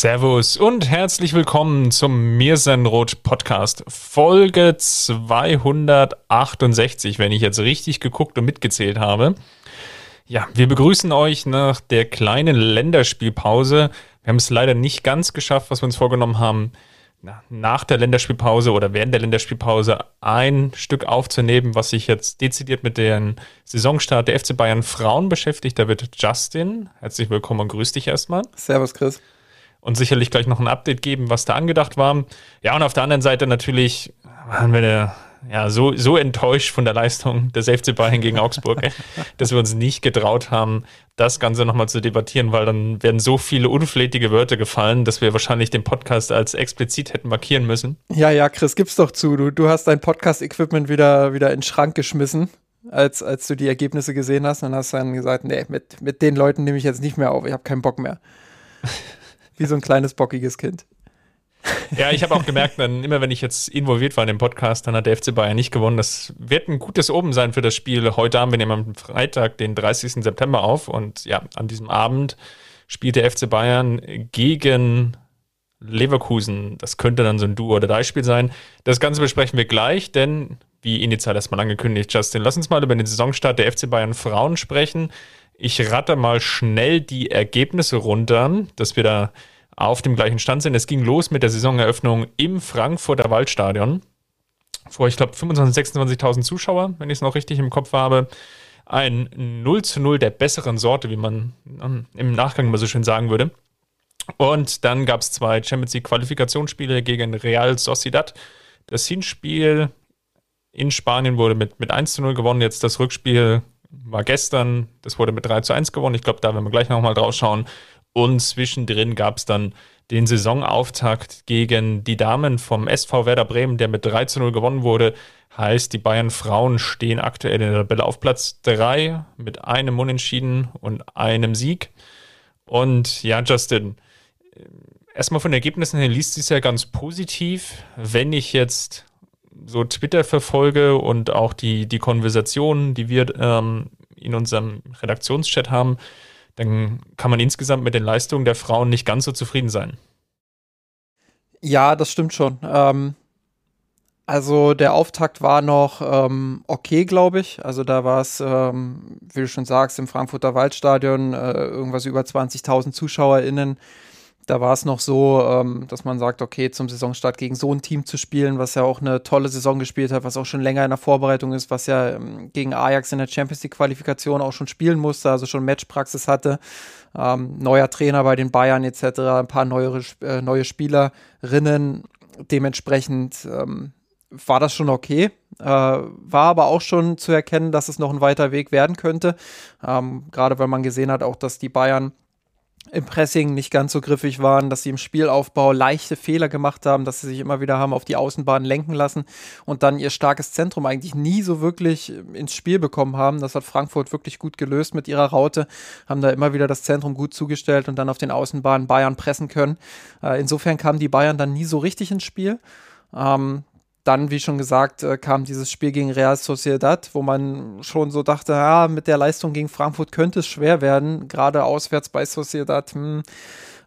Servus und herzlich willkommen zum Mirsenrot Podcast, Folge 268, wenn ich jetzt richtig geguckt und mitgezählt habe. Ja, wir begrüßen euch nach der kleinen Länderspielpause. Wir haben es leider nicht ganz geschafft, was wir uns vorgenommen haben, nach der Länderspielpause oder während der Länderspielpause ein Stück aufzunehmen, was sich jetzt dezidiert mit dem Saisonstart der FC Bayern Frauen beschäftigt. Da wird Justin, herzlich willkommen und grüß dich erstmal. Servus, Chris und sicherlich gleich noch ein Update geben, was da angedacht war. Ja, und auf der anderen Seite natürlich waren wir ja, so, so enttäuscht von der Leistung des FC Bayern gegen Augsburg, dass wir uns nicht getraut haben, das Ganze nochmal zu debattieren, weil dann werden so viele unflätige Wörter gefallen, dass wir wahrscheinlich den Podcast als explizit hätten markieren müssen. Ja, ja, Chris, gib's doch zu. Du, du hast dein Podcast-Equipment wieder, wieder in den Schrank geschmissen, als, als du die Ergebnisse gesehen hast. Und hast dann gesagt, nee, mit, mit den Leuten nehme ich jetzt nicht mehr auf, ich habe keinen Bock mehr. Wie so ein kleines, bockiges Kind. Ja, ich habe auch gemerkt, dann immer wenn ich jetzt involviert war in dem Podcast, dann hat der FC Bayern nicht gewonnen. Das wird ein gutes Oben sein für das Spiel. Heute haben wir nehmen am Freitag, den 30. September auf und ja, an diesem Abend spielt der FC Bayern gegen Leverkusen. Das könnte dann so ein Duo- oder Dreispiel sein. Das Ganze besprechen wir gleich, denn wie initial erstmal angekündigt, Justin, lass uns mal über den Saisonstart der FC Bayern Frauen sprechen. Ich ratte mal schnell die Ergebnisse runter, dass wir da auf dem gleichen Stand sind. Es ging los mit der Saisoneröffnung im Frankfurter Waldstadion. Vor, ich glaube, 25.000, 26.000 Zuschauer, wenn ich es noch richtig im Kopf habe. Ein 0 zu 0 der besseren Sorte, wie man im Nachgang immer so schön sagen würde. Und dann gab es zwei Champions League Qualifikationsspiele gegen Real Sociedad. Das Hinspiel in Spanien wurde mit, mit 1 zu 0 gewonnen. Jetzt das Rückspiel war gestern, das wurde mit 3 zu 1 gewonnen. Ich glaube, da werden wir gleich nochmal drauf schauen. Und zwischendrin gab es dann den Saisonauftakt gegen die Damen vom SV Werder Bremen, der mit 3 zu 0 gewonnen wurde. Heißt, die Bayern Frauen stehen aktuell in der Tabelle auf Platz 3 mit einem Unentschieden und einem Sieg. Und ja, Justin, erstmal von den Ergebnissen her liest es ja ganz positiv. Wenn ich jetzt so Twitter verfolge und auch die, die Konversationen, die wir ähm, in unserem Redaktionschat haben, dann kann man insgesamt mit den Leistungen der Frauen nicht ganz so zufrieden sein. Ja, das stimmt schon. Ähm, also der Auftakt war noch ähm, okay, glaube ich. Also da war es, ähm, wie du schon sagst, im Frankfurter Waldstadion äh, irgendwas über 20.000 ZuschauerInnen da war es noch so, ähm, dass man sagt, okay, zum Saisonstart gegen so ein Team zu spielen, was ja auch eine tolle Saison gespielt hat, was auch schon länger in der Vorbereitung ist, was ja ähm, gegen Ajax in der Champions League Qualifikation auch schon spielen musste, also schon Matchpraxis hatte. Ähm, neuer Trainer bei den Bayern etc., ein paar neuere, äh, neue Spielerinnen. Dementsprechend ähm, war das schon okay. Äh, war aber auch schon zu erkennen, dass es noch ein weiter Weg werden könnte. Ähm, Gerade weil man gesehen hat, auch dass die Bayern im Pressing nicht ganz so griffig waren, dass sie im Spielaufbau leichte Fehler gemacht haben, dass sie sich immer wieder haben auf die Außenbahn lenken lassen und dann ihr starkes Zentrum eigentlich nie so wirklich ins Spiel bekommen haben. Das hat Frankfurt wirklich gut gelöst mit ihrer Raute, haben da immer wieder das Zentrum gut zugestellt und dann auf den Außenbahnen Bayern pressen können. Äh, insofern kamen die Bayern dann nie so richtig ins Spiel. Ähm, dann, wie schon gesagt, äh, kam dieses Spiel gegen Real Sociedad, wo man schon so dachte, ja, mit der Leistung gegen Frankfurt könnte es schwer werden, gerade auswärts bei Sociedad. Hm.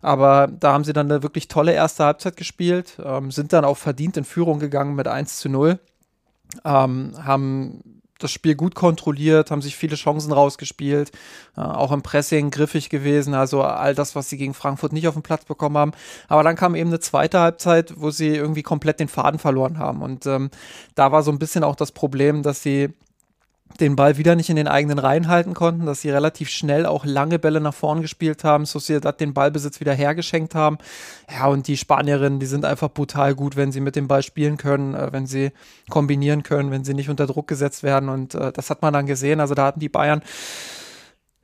Aber da haben sie dann eine wirklich tolle erste Halbzeit gespielt, ähm, sind dann auch verdient in Führung gegangen mit 1 zu 0, ähm, haben das Spiel gut kontrolliert, haben sich viele Chancen rausgespielt, äh, auch im Pressing griffig gewesen, also all das, was sie gegen Frankfurt nicht auf den Platz bekommen haben. Aber dann kam eben eine zweite Halbzeit, wo sie irgendwie komplett den Faden verloren haben. Und ähm, da war so ein bisschen auch das Problem, dass sie den Ball wieder nicht in den eigenen Reihen halten konnten, dass sie relativ schnell auch lange Bälle nach vorn gespielt haben, Sociedad den Ballbesitz wieder hergeschenkt haben. Ja, und die Spanierinnen, die sind einfach brutal gut, wenn sie mit dem Ball spielen können, äh, wenn sie kombinieren können, wenn sie nicht unter Druck gesetzt werden. Und äh, das hat man dann gesehen. Also da hatten die Bayern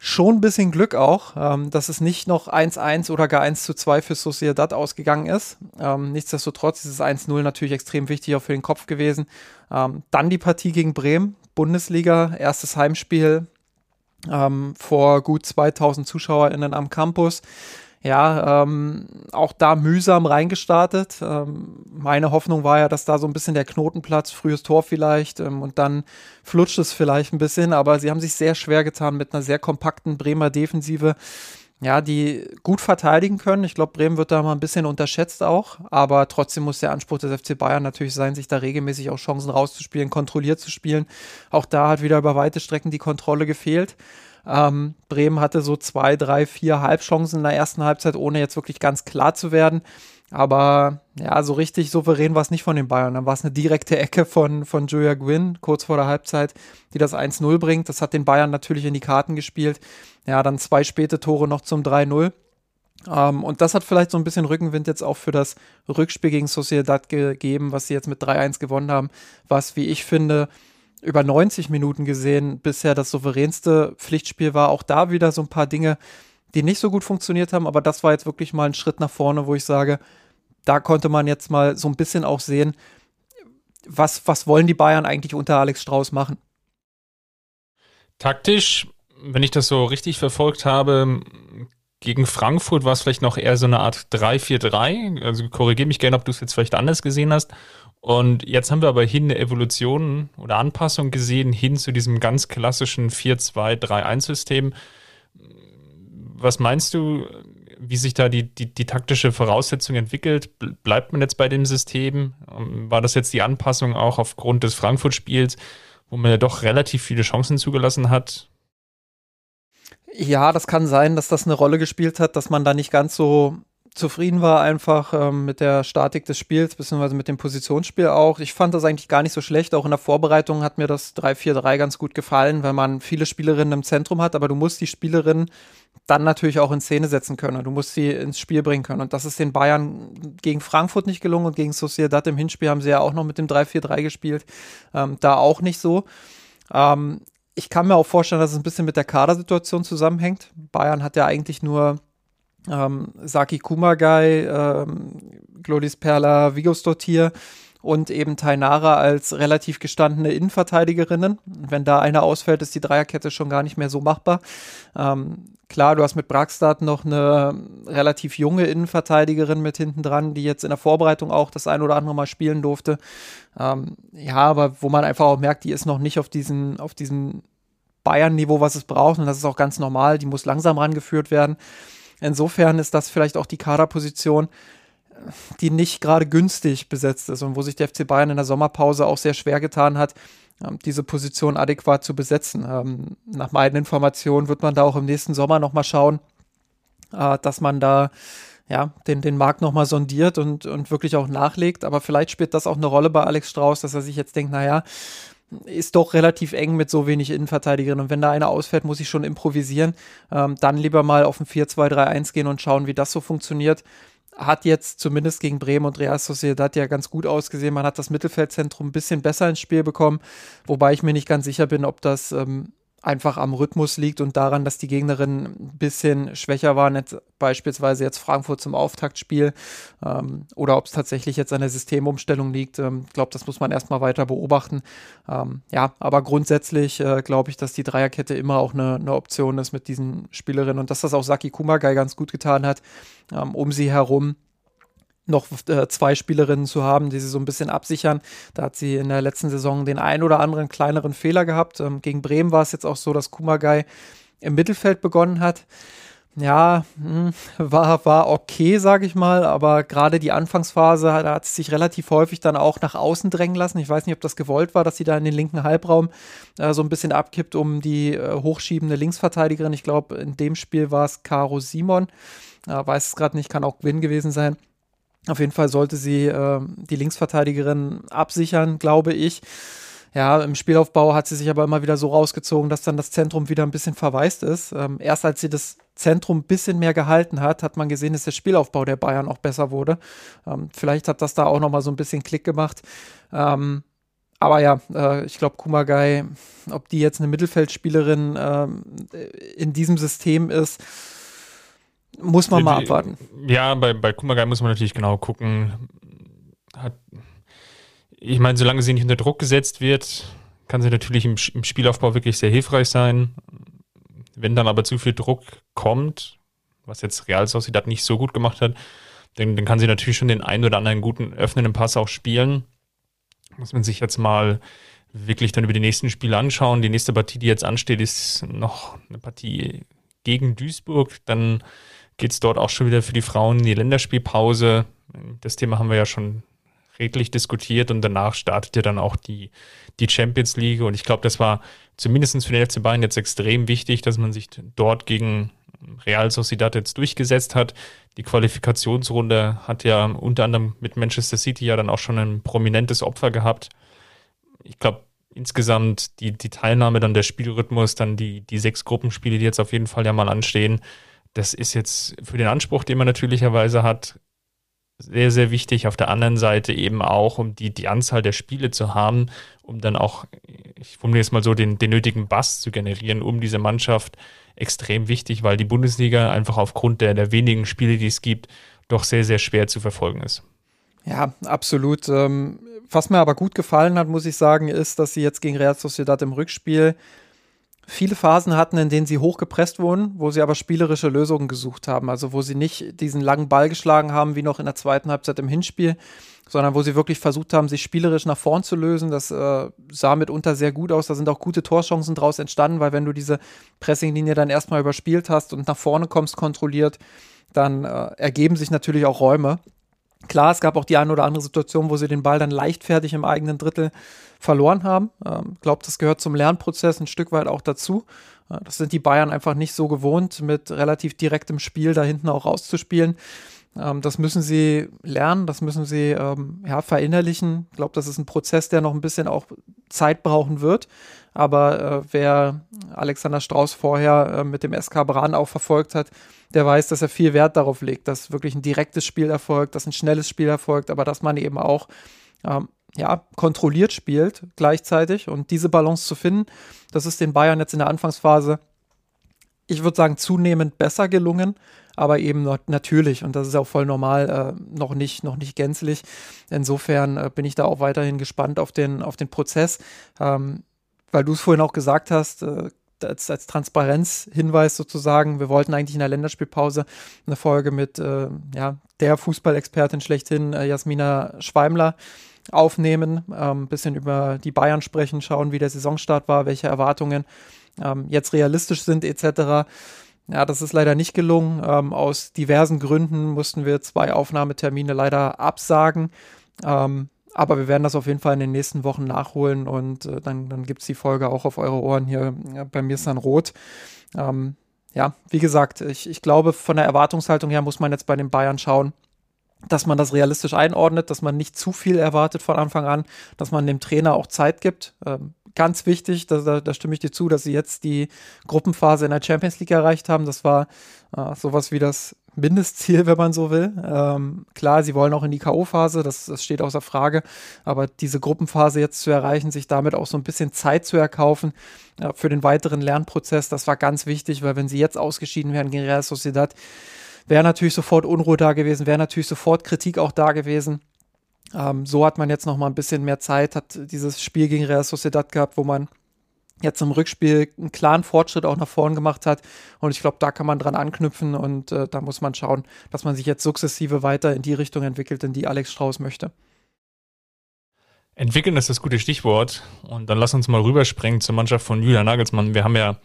schon ein bisschen Glück auch, ähm, dass es nicht noch 1-1 oder gar 1-2 für Sociedad ausgegangen ist. Ähm, nichtsdestotrotz ist es 1-0 natürlich extrem wichtig auch für den Kopf gewesen. Ähm, dann die Partie gegen Bremen, Bundesliga, erstes Heimspiel ähm, vor gut 2000 ZuschauerInnen am Campus ja, ähm, auch da mühsam reingestartet. Ähm, meine Hoffnung war ja, dass da so ein bisschen der Knotenplatz, frühes Tor vielleicht ähm, und dann flutscht es vielleicht ein bisschen, aber sie haben sich sehr schwer getan mit einer sehr kompakten Bremer Defensive. Ja, die gut verteidigen können. Ich glaube, Bremen wird da mal ein bisschen unterschätzt auch, aber trotzdem muss der Anspruch des FC Bayern natürlich sein, sich da regelmäßig auch Chancen rauszuspielen, kontrolliert zu spielen. Auch da hat wieder über weite Strecken die Kontrolle gefehlt. Ähm, Bremen hatte so zwei, drei, vier Halbchancen in der ersten Halbzeit, ohne jetzt wirklich ganz klar zu werden. Aber ja, so richtig souverän war es nicht von den Bayern. Dann war es eine direkte Ecke von, von Julia Gwynn kurz vor der Halbzeit, die das 1-0 bringt. Das hat den Bayern natürlich in die Karten gespielt. Ja, dann zwei späte Tore noch zum 3-0. Ähm, und das hat vielleicht so ein bisschen Rückenwind jetzt auch für das Rückspiel gegen Sociedad gegeben, was sie jetzt mit 3-1 gewonnen haben, was, wie ich finde, über 90 Minuten gesehen bisher das souveränste Pflichtspiel war. Auch da wieder so ein paar Dinge, die nicht so gut funktioniert haben, aber das war jetzt wirklich mal ein Schritt nach vorne, wo ich sage, da konnte man jetzt mal so ein bisschen auch sehen, was, was wollen die Bayern eigentlich unter Alex Strauß machen? Taktisch, wenn ich das so richtig verfolgt habe, gegen Frankfurt war es vielleicht noch eher so eine Art 3-4-3. Also korrigiere mich gerne, ob du es jetzt vielleicht anders gesehen hast. Und jetzt haben wir aber hin eine Evolution oder Anpassung gesehen hin zu diesem ganz klassischen 4-2-3-1-System. Was meinst du, wie sich da die, die, die, taktische Voraussetzung entwickelt? Bleibt man jetzt bei dem System? Ähm, war das jetzt die Anpassung auch aufgrund des Frankfurt-Spiels, wo man ja doch relativ viele Chancen zugelassen hat? Ja, das kann sein, dass das eine Rolle gespielt hat, dass man da nicht ganz so zufrieden war einfach ähm, mit der Statik des Spiels, beziehungsweise mit dem Positionsspiel auch. Ich fand das eigentlich gar nicht so schlecht. Auch in der Vorbereitung hat mir das 3-4-3 ganz gut gefallen, weil man viele Spielerinnen im Zentrum hat, aber du musst die Spielerinnen dann natürlich auch in Szene setzen können. Du musst sie ins Spiel bringen können. Und das ist den Bayern gegen Frankfurt nicht gelungen und gegen Sociedad im Hinspiel haben sie ja auch noch mit dem 3-4-3 gespielt. Ähm, da auch nicht so. Ähm, ich kann mir auch vorstellen, dass es ein bisschen mit der Kadersituation zusammenhängt. Bayern hat ja eigentlich nur ähm, Saki Kumagai, ähm, Glodis Perla, Vigos Dottir und eben Tainara als relativ gestandene Innenverteidigerinnen. Wenn da einer ausfällt, ist die Dreierkette schon gar nicht mehr so machbar. Ähm, klar, du hast mit Braxstad noch eine relativ junge Innenverteidigerin mit hinten dran, die jetzt in der Vorbereitung auch das ein oder andere Mal spielen durfte. Ähm, ja, aber wo man einfach auch merkt, die ist noch nicht auf diesen, auf diesem Bayern-Niveau, was es braucht. Und das ist auch ganz normal. Die muss langsam rangeführt werden. Insofern ist das vielleicht auch die Kaderposition, die nicht gerade günstig besetzt ist und wo sich der FC Bayern in der Sommerpause auch sehr schwer getan hat, ähm, diese Position adäquat zu besetzen. Ähm, nach meinen Informationen wird man da auch im nächsten Sommer nochmal schauen, äh, dass man da ja, den, den Markt nochmal sondiert und, und wirklich auch nachlegt. Aber vielleicht spielt das auch eine Rolle bei Alex Strauß, dass er sich jetzt denkt, naja, ist doch relativ eng mit so wenig Innenverteidigerinnen. Und wenn da einer ausfällt, muss ich schon improvisieren. Ähm, dann lieber mal auf ein 4-2-3-1 gehen und schauen, wie das so funktioniert. Hat jetzt zumindest gegen Bremen und Real Sociedad ja ganz gut ausgesehen. Man hat das Mittelfeldzentrum ein bisschen besser ins Spiel bekommen, wobei ich mir nicht ganz sicher bin, ob das ähm, einfach am Rhythmus liegt und daran, dass die Gegnerinnen ein bisschen schwächer waren, jetzt beispielsweise jetzt Frankfurt zum Auftaktspiel ähm, oder ob es tatsächlich jetzt an der Systemumstellung liegt. Ich ähm, glaube, das muss man erstmal weiter beobachten. Ähm, ja, aber grundsätzlich äh, glaube ich, dass die Dreierkette immer auch eine, eine, Option ist mit diesen Spielerinnen und dass das auch Saki Kumagai ganz gut getan hat, ähm, um sie herum noch äh, zwei Spielerinnen zu haben, die sie so ein bisschen absichern. Da hat sie in der letzten Saison den ein oder anderen kleineren Fehler gehabt. Ähm, gegen Bremen war es jetzt auch so, dass Kumagai im Mittelfeld begonnen hat. Ja, hm, war, war okay, sage ich mal, aber gerade die Anfangsphase, da hat sie sich relativ häufig dann auch nach außen drängen lassen. Ich weiß nicht, ob das gewollt war, dass sie da in den linken Halbraum äh, so ein bisschen abkippt, um die äh, hochschiebende Linksverteidigerin. Ich glaube, in dem Spiel war es Caro Simon. Äh, weiß es gerade nicht, kann auch Gwyn gewesen sein. Auf jeden Fall sollte sie äh, die Linksverteidigerin absichern, glaube ich. Ja, im Spielaufbau hat sie sich aber immer wieder so rausgezogen, dass dann das Zentrum wieder ein bisschen verwaist ist. Ähm, erst als sie das Zentrum ein bisschen mehr gehalten hat, hat man gesehen, dass der Spielaufbau der Bayern auch besser wurde. Ähm, vielleicht hat das da auch noch mal so ein bisschen Klick gemacht. Ähm, aber ja, äh, ich glaube, Kumagai, ob die jetzt eine Mittelfeldspielerin äh, in diesem System ist, muss man mal abwarten. Ja, bei, bei Kumagai muss man natürlich genau gucken. Hat, ich meine, solange sie nicht unter Druck gesetzt wird, kann sie natürlich im, im Spielaufbau wirklich sehr hilfreich sein. Wenn dann aber zu viel Druck kommt, was jetzt Real Sociedad nicht so gut gemacht hat, dann, dann kann sie natürlich schon den einen oder anderen guten öffnenden Pass auch spielen. Muss man sich jetzt mal wirklich dann über die nächsten Spiele anschauen. Die nächste Partie, die jetzt ansteht, ist noch eine Partie gegen Duisburg. Dann geht es dort auch schon wieder für die Frauen in die Länderspielpause. Das Thema haben wir ja schon redlich diskutiert und danach startet ja dann auch die, die Champions League. Und ich glaube, das war zumindest für den FC Bayern jetzt extrem wichtig, dass man sich dort gegen Real Sociedad jetzt durchgesetzt hat. Die Qualifikationsrunde hat ja unter anderem mit Manchester City ja dann auch schon ein prominentes Opfer gehabt. Ich glaube, insgesamt die, die Teilnahme, dann der Spielrhythmus, dann die, die sechs Gruppenspiele, die jetzt auf jeden Fall ja mal anstehen, das ist jetzt für den Anspruch, den man natürlicherweise hat, sehr, sehr wichtig. Auf der anderen Seite eben auch, um die, die Anzahl der Spiele zu haben, um dann auch, ich formuliere es mal so, den, den nötigen Bass zu generieren, um diese Mannschaft extrem wichtig, weil die Bundesliga einfach aufgrund der, der wenigen Spiele, die es gibt, doch sehr, sehr schwer zu verfolgen ist. Ja, absolut. Ähm, was mir aber gut gefallen hat, muss ich sagen, ist, dass sie jetzt gegen Real Sociedad im Rückspiel viele Phasen hatten, in denen sie hochgepresst wurden, wo sie aber spielerische Lösungen gesucht haben. Also wo sie nicht diesen langen Ball geschlagen haben, wie noch in der zweiten Halbzeit im Hinspiel, sondern wo sie wirklich versucht haben, sich spielerisch nach vorn zu lösen. Das äh, sah mitunter sehr gut aus. Da sind auch gute Torchancen draus entstanden, weil wenn du diese Pressinglinie dann erstmal überspielt hast und nach vorne kommst kontrolliert, dann äh, ergeben sich natürlich auch Räume. Klar, es gab auch die eine oder andere Situation, wo sie den Ball dann leichtfertig im eigenen Drittel verloren haben. Ich ähm, glaube, das gehört zum Lernprozess ein Stück weit auch dazu. Äh, das sind die Bayern einfach nicht so gewohnt, mit relativ direktem Spiel da hinten auch rauszuspielen. Ähm, das müssen sie lernen, das müssen sie ähm, ja, verinnerlichen. Ich glaube, das ist ein Prozess, der noch ein bisschen auch Zeit brauchen wird. Aber äh, wer Alexander Strauß vorher äh, mit dem SK Bran auch verfolgt hat, der weiß, dass er viel Wert darauf legt, dass wirklich ein direktes Spiel erfolgt, dass ein schnelles Spiel erfolgt, aber dass man eben auch ähm, ja, kontrolliert spielt gleichzeitig. Und diese Balance zu finden, das ist den Bayern jetzt in der Anfangsphase, ich würde sagen, zunehmend besser gelungen aber eben natürlich und das ist auch voll normal, äh, noch nicht, noch nicht gänzlich. Insofern äh, bin ich da auch weiterhin gespannt auf den, auf den Prozess, ähm, weil du es vorhin auch gesagt hast, äh, als, als Transparenzhinweis sozusagen, wir wollten eigentlich in der Länderspielpause eine Folge mit äh, ja, der Fußballexpertin schlechthin, äh, Jasmina Schweimler, aufnehmen, ein ähm, bisschen über die Bayern sprechen, schauen, wie der Saisonstart war, welche Erwartungen ähm, jetzt realistisch sind, etc. Ja, das ist leider nicht gelungen. Ähm, aus diversen Gründen mussten wir zwei Aufnahmetermine leider absagen. Ähm, aber wir werden das auf jeden Fall in den nächsten Wochen nachholen und äh, dann, dann gibt es die Folge auch auf eure Ohren hier äh, bei mir ist dann rot. Ähm, ja, wie gesagt, ich, ich glaube, von der Erwartungshaltung her muss man jetzt bei den Bayern schauen, dass man das realistisch einordnet, dass man nicht zu viel erwartet von Anfang an, dass man dem Trainer auch Zeit gibt. Ähm, ganz wichtig, da, da, da, stimme ich dir zu, dass sie jetzt die Gruppenphase in der Champions League erreicht haben. Das war äh, sowas wie das Mindestziel, wenn man so will. Ähm, klar, sie wollen auch in die K.O.-Phase, das, das steht außer Frage, aber diese Gruppenphase jetzt zu erreichen, sich damit auch so ein bisschen Zeit zu erkaufen äh, für den weiteren Lernprozess, das war ganz wichtig, weil wenn sie jetzt ausgeschieden wären gegen Real Sociedad, wäre natürlich sofort Unruhe da gewesen, wäre natürlich sofort Kritik auch da gewesen. Ähm, so hat man jetzt noch mal ein bisschen mehr Zeit, hat dieses Spiel gegen Real Sociedad gehabt, wo man jetzt im Rückspiel einen klaren Fortschritt auch nach vorn gemacht hat. Und ich glaube, da kann man dran anknüpfen und äh, da muss man schauen, dass man sich jetzt sukzessive weiter in die Richtung entwickelt, in die Alex Strauß möchte. Entwickeln ist das gute Stichwort. Und dann lass uns mal rüberspringen zur Mannschaft von Julian Nagelsmann. Wir haben ja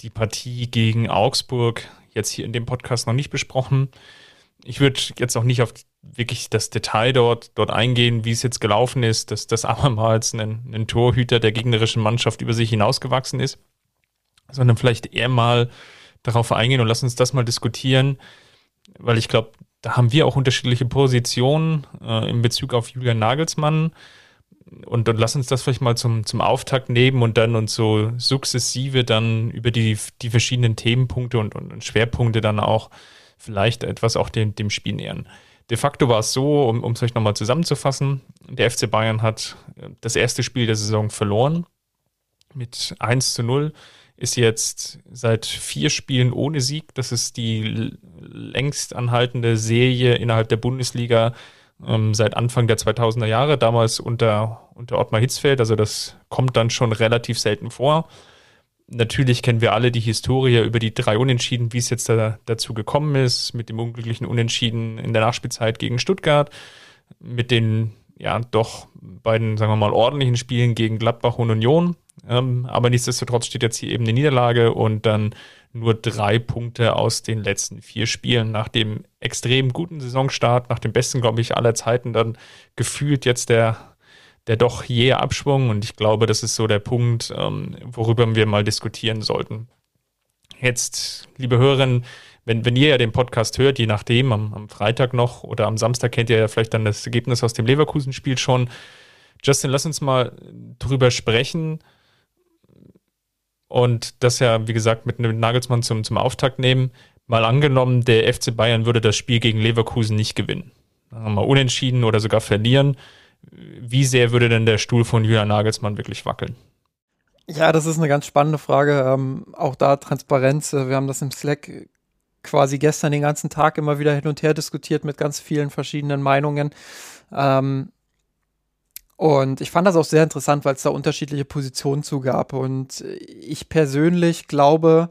die Partie gegen Augsburg jetzt hier in dem Podcast noch nicht besprochen. Ich würde jetzt auch nicht auf wirklich das Detail dort, dort eingehen, wie es jetzt gelaufen ist, dass das abermals ein, ein Torhüter der gegnerischen Mannschaft über sich hinausgewachsen ist, sondern vielleicht eher mal darauf eingehen und lass uns das mal diskutieren, weil ich glaube, da haben wir auch unterschiedliche Positionen äh, in Bezug auf Julian Nagelsmann. Und, und lass uns das vielleicht mal zum, zum Auftakt nehmen und dann uns so sukzessive dann über die, die verschiedenen Themenpunkte und, und, Schwerpunkte dann auch vielleicht etwas auch dem, dem Spiel nähern. De facto war es so, um es euch nochmal zusammenzufassen, der FC Bayern hat äh, das erste Spiel der Saison verloren mit 1 zu 0, ist jetzt seit vier Spielen ohne Sieg. Das ist die längst anhaltende Serie innerhalb der Bundesliga ähm, seit Anfang der 2000er Jahre, damals unter, unter Ottmar Hitzfeld. Also das kommt dann schon relativ selten vor. Natürlich kennen wir alle die Historie über die drei Unentschieden, wie es jetzt da, dazu gekommen ist, mit dem unglücklichen Unentschieden in der Nachspielzeit gegen Stuttgart, mit den ja doch beiden, sagen wir mal, ordentlichen Spielen gegen Gladbach und Union. Ähm, aber nichtsdestotrotz steht jetzt hier eben eine Niederlage und dann nur drei Punkte aus den letzten vier Spielen. Nach dem extrem guten Saisonstart, nach dem besten, glaube ich, aller Zeiten, dann gefühlt jetzt der, der doch jähe Abschwung. Und ich glaube, das ist so der Punkt, ähm, worüber wir mal diskutieren sollten. Jetzt, liebe Hörerinnen, wenn, wenn ihr ja den Podcast hört, je nachdem, am, am Freitag noch oder am Samstag kennt ihr ja vielleicht dann das Ergebnis aus dem Leverkusen-Spiel schon. Justin, lass uns mal drüber sprechen und das ja, wie gesagt, mit Nagelsmann zum, zum Auftakt nehmen. Mal angenommen, der FC Bayern würde das Spiel gegen Leverkusen nicht gewinnen. Mal unentschieden oder sogar verlieren. Wie sehr würde denn der Stuhl von Julian Nagelsmann wirklich wackeln? Ja, das ist eine ganz spannende Frage. Ähm, auch da Transparenz. Äh, wir haben das im Slack quasi gestern den ganzen Tag immer wieder hin und her diskutiert mit ganz vielen verschiedenen Meinungen. Ähm, und ich fand das auch sehr interessant, weil es da unterschiedliche Positionen zugab. Und ich persönlich glaube,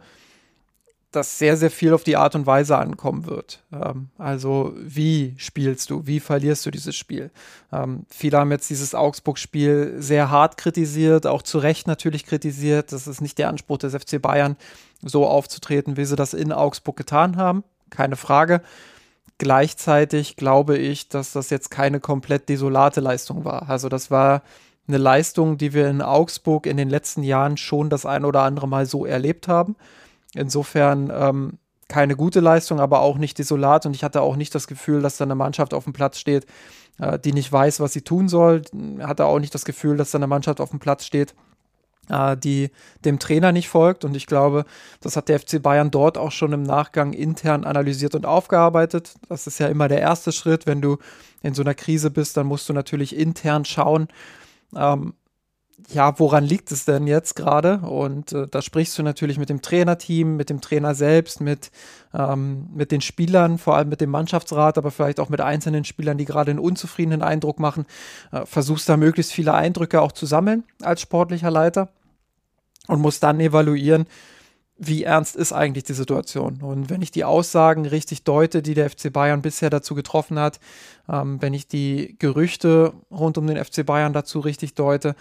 dass sehr, sehr viel auf die Art und Weise ankommen wird. Ähm, also wie spielst du, wie verlierst du dieses Spiel? Ähm, viele haben jetzt dieses Augsburg-Spiel sehr hart kritisiert, auch zu Recht natürlich kritisiert. Das ist nicht der Anspruch des FC Bayern, so aufzutreten, wie sie das in Augsburg getan haben. Keine Frage. Gleichzeitig glaube ich, dass das jetzt keine komplett desolate Leistung war. Also das war eine Leistung, die wir in Augsburg in den letzten Jahren schon das ein oder andere Mal so erlebt haben. Insofern ähm, keine gute Leistung, aber auch nicht desolat. Und ich hatte auch nicht das Gefühl, dass da eine Mannschaft auf dem Platz steht, äh, die nicht weiß, was sie tun soll. Hatte auch nicht das Gefühl, dass da eine Mannschaft auf dem Platz steht, äh, die dem Trainer nicht folgt. Und ich glaube, das hat der FC Bayern dort auch schon im Nachgang intern analysiert und aufgearbeitet. Das ist ja immer der erste Schritt. Wenn du in so einer Krise bist, dann musst du natürlich intern schauen, ähm, ja, woran liegt es denn jetzt gerade? Und äh, da sprichst du natürlich mit dem Trainerteam, mit dem Trainer selbst, mit, ähm, mit den Spielern, vor allem mit dem Mannschaftsrat, aber vielleicht auch mit einzelnen Spielern, die gerade einen unzufriedenen Eindruck machen. Äh, versuchst da möglichst viele Eindrücke auch zu sammeln als sportlicher Leiter und musst dann evaluieren, wie ernst ist eigentlich die Situation? Und wenn ich die Aussagen richtig deute, die der FC Bayern bisher dazu getroffen hat, ähm, wenn ich die Gerüchte rund um den FC Bayern dazu richtig deute,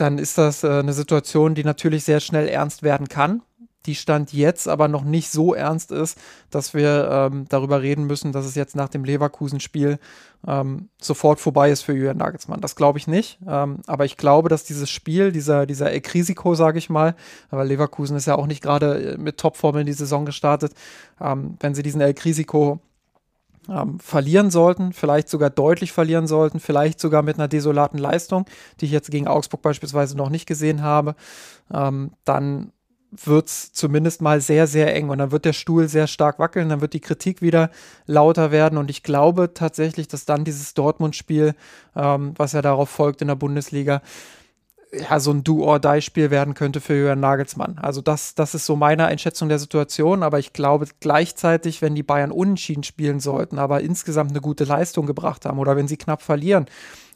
dann ist das äh, eine Situation, die natürlich sehr schnell ernst werden kann. Die Stand jetzt aber noch nicht so ernst ist, dass wir ähm, darüber reden müssen, dass es jetzt nach dem Leverkusen-Spiel ähm, sofort vorbei ist für Julian Nagelsmann. Das glaube ich nicht. Ähm, aber ich glaube, dass dieses Spiel, dieser, dieser Risiko, sage ich mal, weil Leverkusen ist ja auch nicht gerade äh, mit Topformeln die Saison gestartet, ähm, wenn sie diesen Risiko ähm, verlieren sollten, vielleicht sogar deutlich verlieren sollten, vielleicht sogar mit einer desolaten Leistung, die ich jetzt gegen Augsburg beispielsweise noch nicht gesehen habe, ähm, dann wird es zumindest mal sehr, sehr eng und dann wird der Stuhl sehr stark wackeln, dann wird die Kritik wieder lauter werden und ich glaube tatsächlich, dass dann dieses Dortmund-Spiel, ähm, was ja darauf folgt in der Bundesliga, ja, so ein Do-or-Die-Spiel werden könnte für Jürgen Nagelsmann. Also das, das ist so meine Einschätzung der Situation, aber ich glaube gleichzeitig, wenn die Bayern unentschieden spielen sollten, aber insgesamt eine gute Leistung gebracht haben oder wenn sie knapp verlieren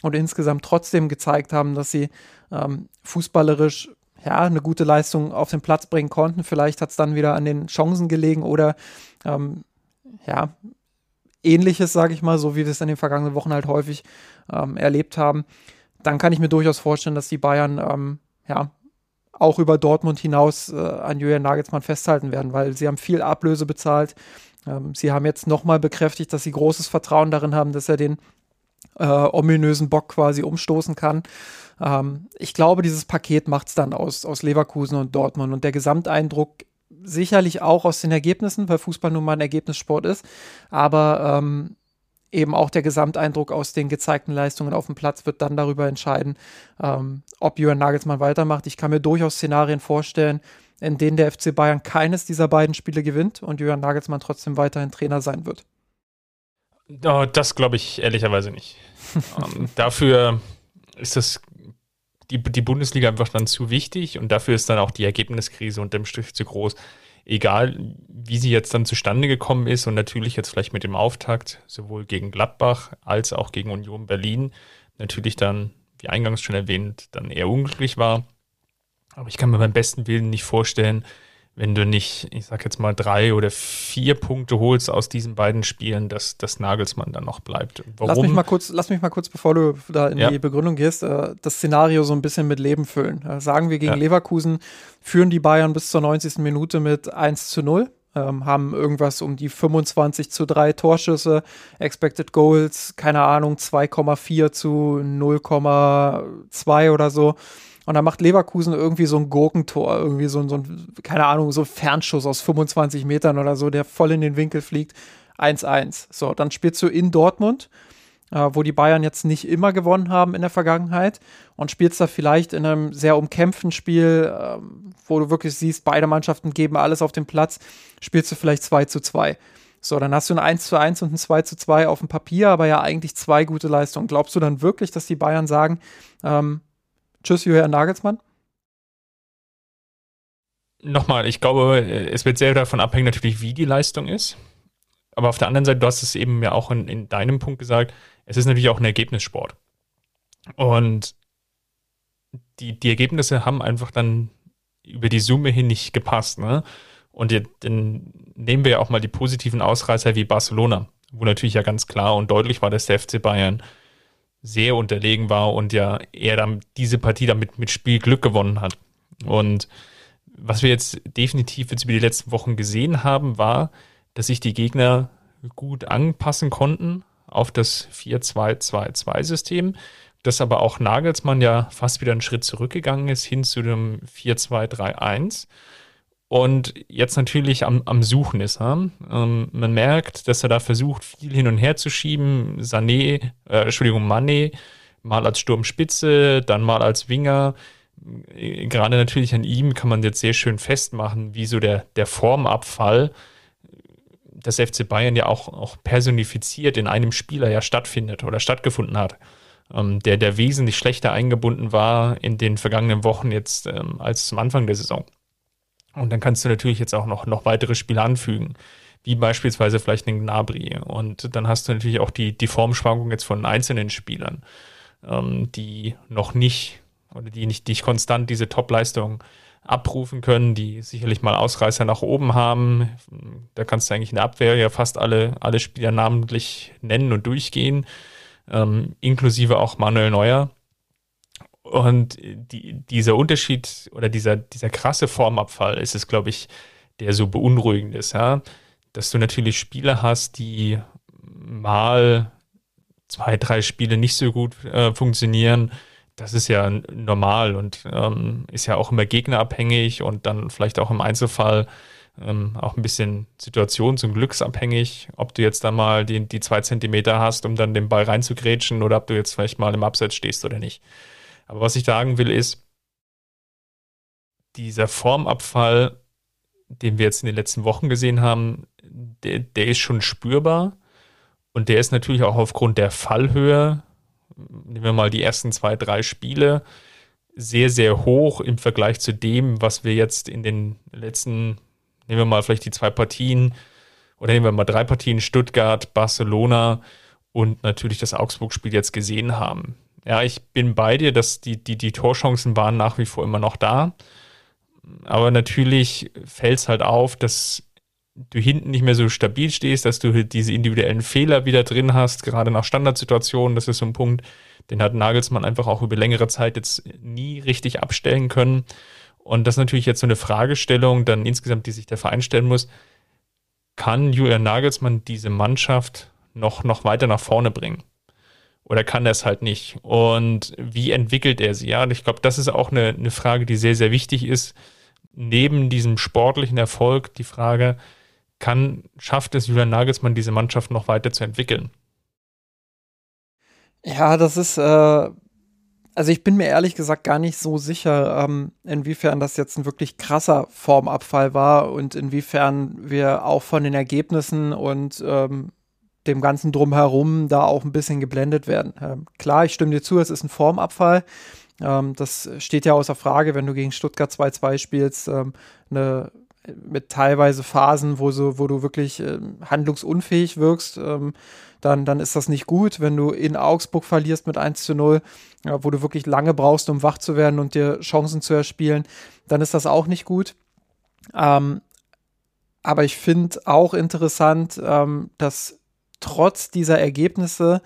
und insgesamt trotzdem gezeigt haben, dass sie ähm, fußballerisch ja, eine gute Leistung auf den Platz bringen konnten. Vielleicht hat es dann wieder an den Chancen gelegen oder ähm, ja, ähnliches, sage ich mal, so wie wir es in den vergangenen Wochen halt häufig ähm, erlebt haben dann kann ich mir durchaus vorstellen, dass die Bayern ähm, ja auch über Dortmund hinaus äh, an Julian Nagelsmann festhalten werden, weil sie haben viel Ablöse bezahlt. Ähm, sie haben jetzt nochmal bekräftigt, dass sie großes Vertrauen darin haben, dass er den äh, ominösen Bock quasi umstoßen kann. Ähm, ich glaube, dieses Paket macht es dann aus, aus Leverkusen und Dortmund und der Gesamteindruck sicherlich auch aus den Ergebnissen, weil Fußball nun mal ein Ergebnissport ist, aber ähm, eben auch der Gesamteindruck aus den gezeigten Leistungen auf dem Platz wird dann darüber entscheiden, ähm, ob Jürgen Nagelsmann weitermacht. Ich kann mir durchaus Szenarien vorstellen, in denen der FC Bayern keines dieser beiden Spiele gewinnt und Jürgen Nagelsmann trotzdem weiterhin Trainer sein wird. Oh, das glaube ich ehrlicherweise nicht. ähm, dafür ist das die, die Bundesliga einfach dann zu wichtig und dafür ist dann auch die Ergebniskrise unterm Strich zu groß. Egal, wie sie jetzt dann zustande gekommen ist und natürlich jetzt vielleicht mit dem Auftakt sowohl gegen Gladbach als auch gegen Union Berlin natürlich dann, wie eingangs schon erwähnt, dann eher unglücklich war. Aber ich kann mir beim besten Willen nicht vorstellen, wenn du nicht, ich sag jetzt mal, drei oder vier Punkte holst aus diesen beiden Spielen, dass das Nagelsmann dann noch bleibt. Warum? Lass mich mal kurz, lass mich mal kurz, bevor du da in ja. die Begründung gehst, äh, das Szenario so ein bisschen mit Leben füllen. Äh, sagen wir gegen ja. Leverkusen, führen die Bayern bis zur 90. Minute mit 1 zu 0. Ähm, haben irgendwas um die 25 zu 3 Torschüsse, Expected Goals, keine Ahnung, 2,4 zu 0,2 oder so. Und dann macht Leverkusen irgendwie so ein Gurkentor, irgendwie so, so ein, keine Ahnung, so ein Fernschuss aus 25 Metern oder so, der voll in den Winkel fliegt. 1-1. So, dann spielst du in Dortmund, äh, wo die Bayern jetzt nicht immer gewonnen haben in der Vergangenheit und spielst da vielleicht in einem sehr umkämpften Spiel, äh, wo du wirklich siehst, beide Mannschaften geben alles auf den Platz, spielst du vielleicht 2 zu 2. So, dann hast du ein 1 zu 1 und ein 2 zu 2 auf dem Papier, aber ja eigentlich zwei gute Leistungen. Glaubst du dann wirklich, dass die Bayern sagen, ähm, Tschüss, Julian Nagelsmann. Nochmal, ich glaube, es wird sehr davon abhängen, natürlich, wie die Leistung ist. Aber auf der anderen Seite, du hast es eben ja auch in, in deinem Punkt gesagt, es ist natürlich auch ein Ergebnissport. Und die, die Ergebnisse haben einfach dann über die Summe hin nicht gepasst. Ne? Und jetzt, dann nehmen wir ja auch mal die positiven Ausreißer wie Barcelona, wo natürlich ja ganz klar und deutlich war, dass der FC Bayern sehr unterlegen war und ja er dann diese Partie damit mit Spielglück gewonnen hat. Und was wir jetzt definitiv jetzt über die letzten Wochen gesehen haben, war, dass sich die Gegner gut anpassen konnten auf das 4-2-2-2-System, dass aber auch Nagelsmann ja fast wieder einen Schritt zurückgegangen ist hin zu dem 4-2-3-1 und jetzt natürlich am, am Suchen ist. Ähm, man merkt, dass er da versucht, viel hin und her zu schieben. Sané, äh, Entschuldigung, Mané, mal als Sturmspitze, dann mal als Winger. Gerade natürlich an ihm kann man jetzt sehr schön festmachen, wie so der, der Formabfall des FC Bayern ja auch, auch personifiziert in einem Spieler ja stattfindet oder stattgefunden hat. Ähm, der, der wesentlich schlechter eingebunden war in den vergangenen Wochen jetzt ähm, als zum Anfang der Saison. Und dann kannst du natürlich jetzt auch noch, noch weitere Spiele anfügen, wie beispielsweise vielleicht einen Gnabry. Und dann hast du natürlich auch die, die Formschwankung jetzt von einzelnen Spielern, ähm, die noch nicht oder die nicht, nicht konstant diese Top-Leistung abrufen können, die sicherlich mal Ausreißer nach oben haben. Da kannst du eigentlich in der Abwehr ja fast alle, alle Spieler namentlich nennen und durchgehen, ähm, inklusive auch Manuel Neuer. Und die, dieser Unterschied oder dieser, dieser krasse Formabfall ist es, glaube ich, der so beunruhigend ist, ja. Dass du natürlich Spieler hast, die mal zwei, drei Spiele nicht so gut äh, funktionieren. Das ist ja normal und ähm, ist ja auch immer gegnerabhängig und dann vielleicht auch im Einzelfall ähm, auch ein bisschen situations- und glücksabhängig, ob du jetzt da mal die, die zwei Zentimeter hast, um dann den Ball reinzugrätschen oder ob du jetzt vielleicht mal im Abseits stehst oder nicht. Aber was ich sagen will, ist, dieser Formabfall, den wir jetzt in den letzten Wochen gesehen haben, der, der ist schon spürbar. Und der ist natürlich auch aufgrund der Fallhöhe, nehmen wir mal die ersten zwei, drei Spiele, sehr, sehr hoch im Vergleich zu dem, was wir jetzt in den letzten, nehmen wir mal vielleicht die zwei Partien oder nehmen wir mal drei Partien, Stuttgart, Barcelona und natürlich das Augsburg-Spiel jetzt gesehen haben. Ja, ich bin bei dir, dass die, die, die Torchancen waren nach wie vor immer noch da. Aber natürlich fällt es halt auf, dass du hinten nicht mehr so stabil stehst, dass du halt diese individuellen Fehler wieder drin hast, gerade nach Standardsituationen. Das ist so ein Punkt, den hat Nagelsmann einfach auch über längere Zeit jetzt nie richtig abstellen können. Und das ist natürlich jetzt so eine Fragestellung, dann insgesamt, die sich der Verein stellen muss. Kann Julian Nagelsmann diese Mannschaft noch, noch weiter nach vorne bringen? Oder kann es halt nicht? Und wie entwickelt er sie? Ja, und ich glaube, das ist auch eine, eine Frage, die sehr, sehr wichtig ist. Neben diesem sportlichen Erfolg die Frage, kann, schafft es Julian Nagelsmann, diese Mannschaft noch weiter zu entwickeln? Ja, das ist, äh, also ich bin mir ehrlich gesagt gar nicht so sicher, ähm, inwiefern das jetzt ein wirklich krasser Formabfall war und inwiefern wir auch von den Ergebnissen und ähm, dem ganzen Drumherum da auch ein bisschen geblendet werden. Ähm, klar, ich stimme dir zu, es ist ein Formabfall. Ähm, das steht ja außer Frage, wenn du gegen Stuttgart 2-2 spielst, ähm, eine, mit teilweise Phasen, wo, so, wo du wirklich äh, handlungsunfähig wirkst, ähm, dann, dann ist das nicht gut. Wenn du in Augsburg verlierst mit 1 zu 0, ja, wo du wirklich lange brauchst, um wach zu werden und dir Chancen zu erspielen, dann ist das auch nicht gut. Ähm, aber ich finde auch interessant, ähm, dass trotz dieser Ergebnisse,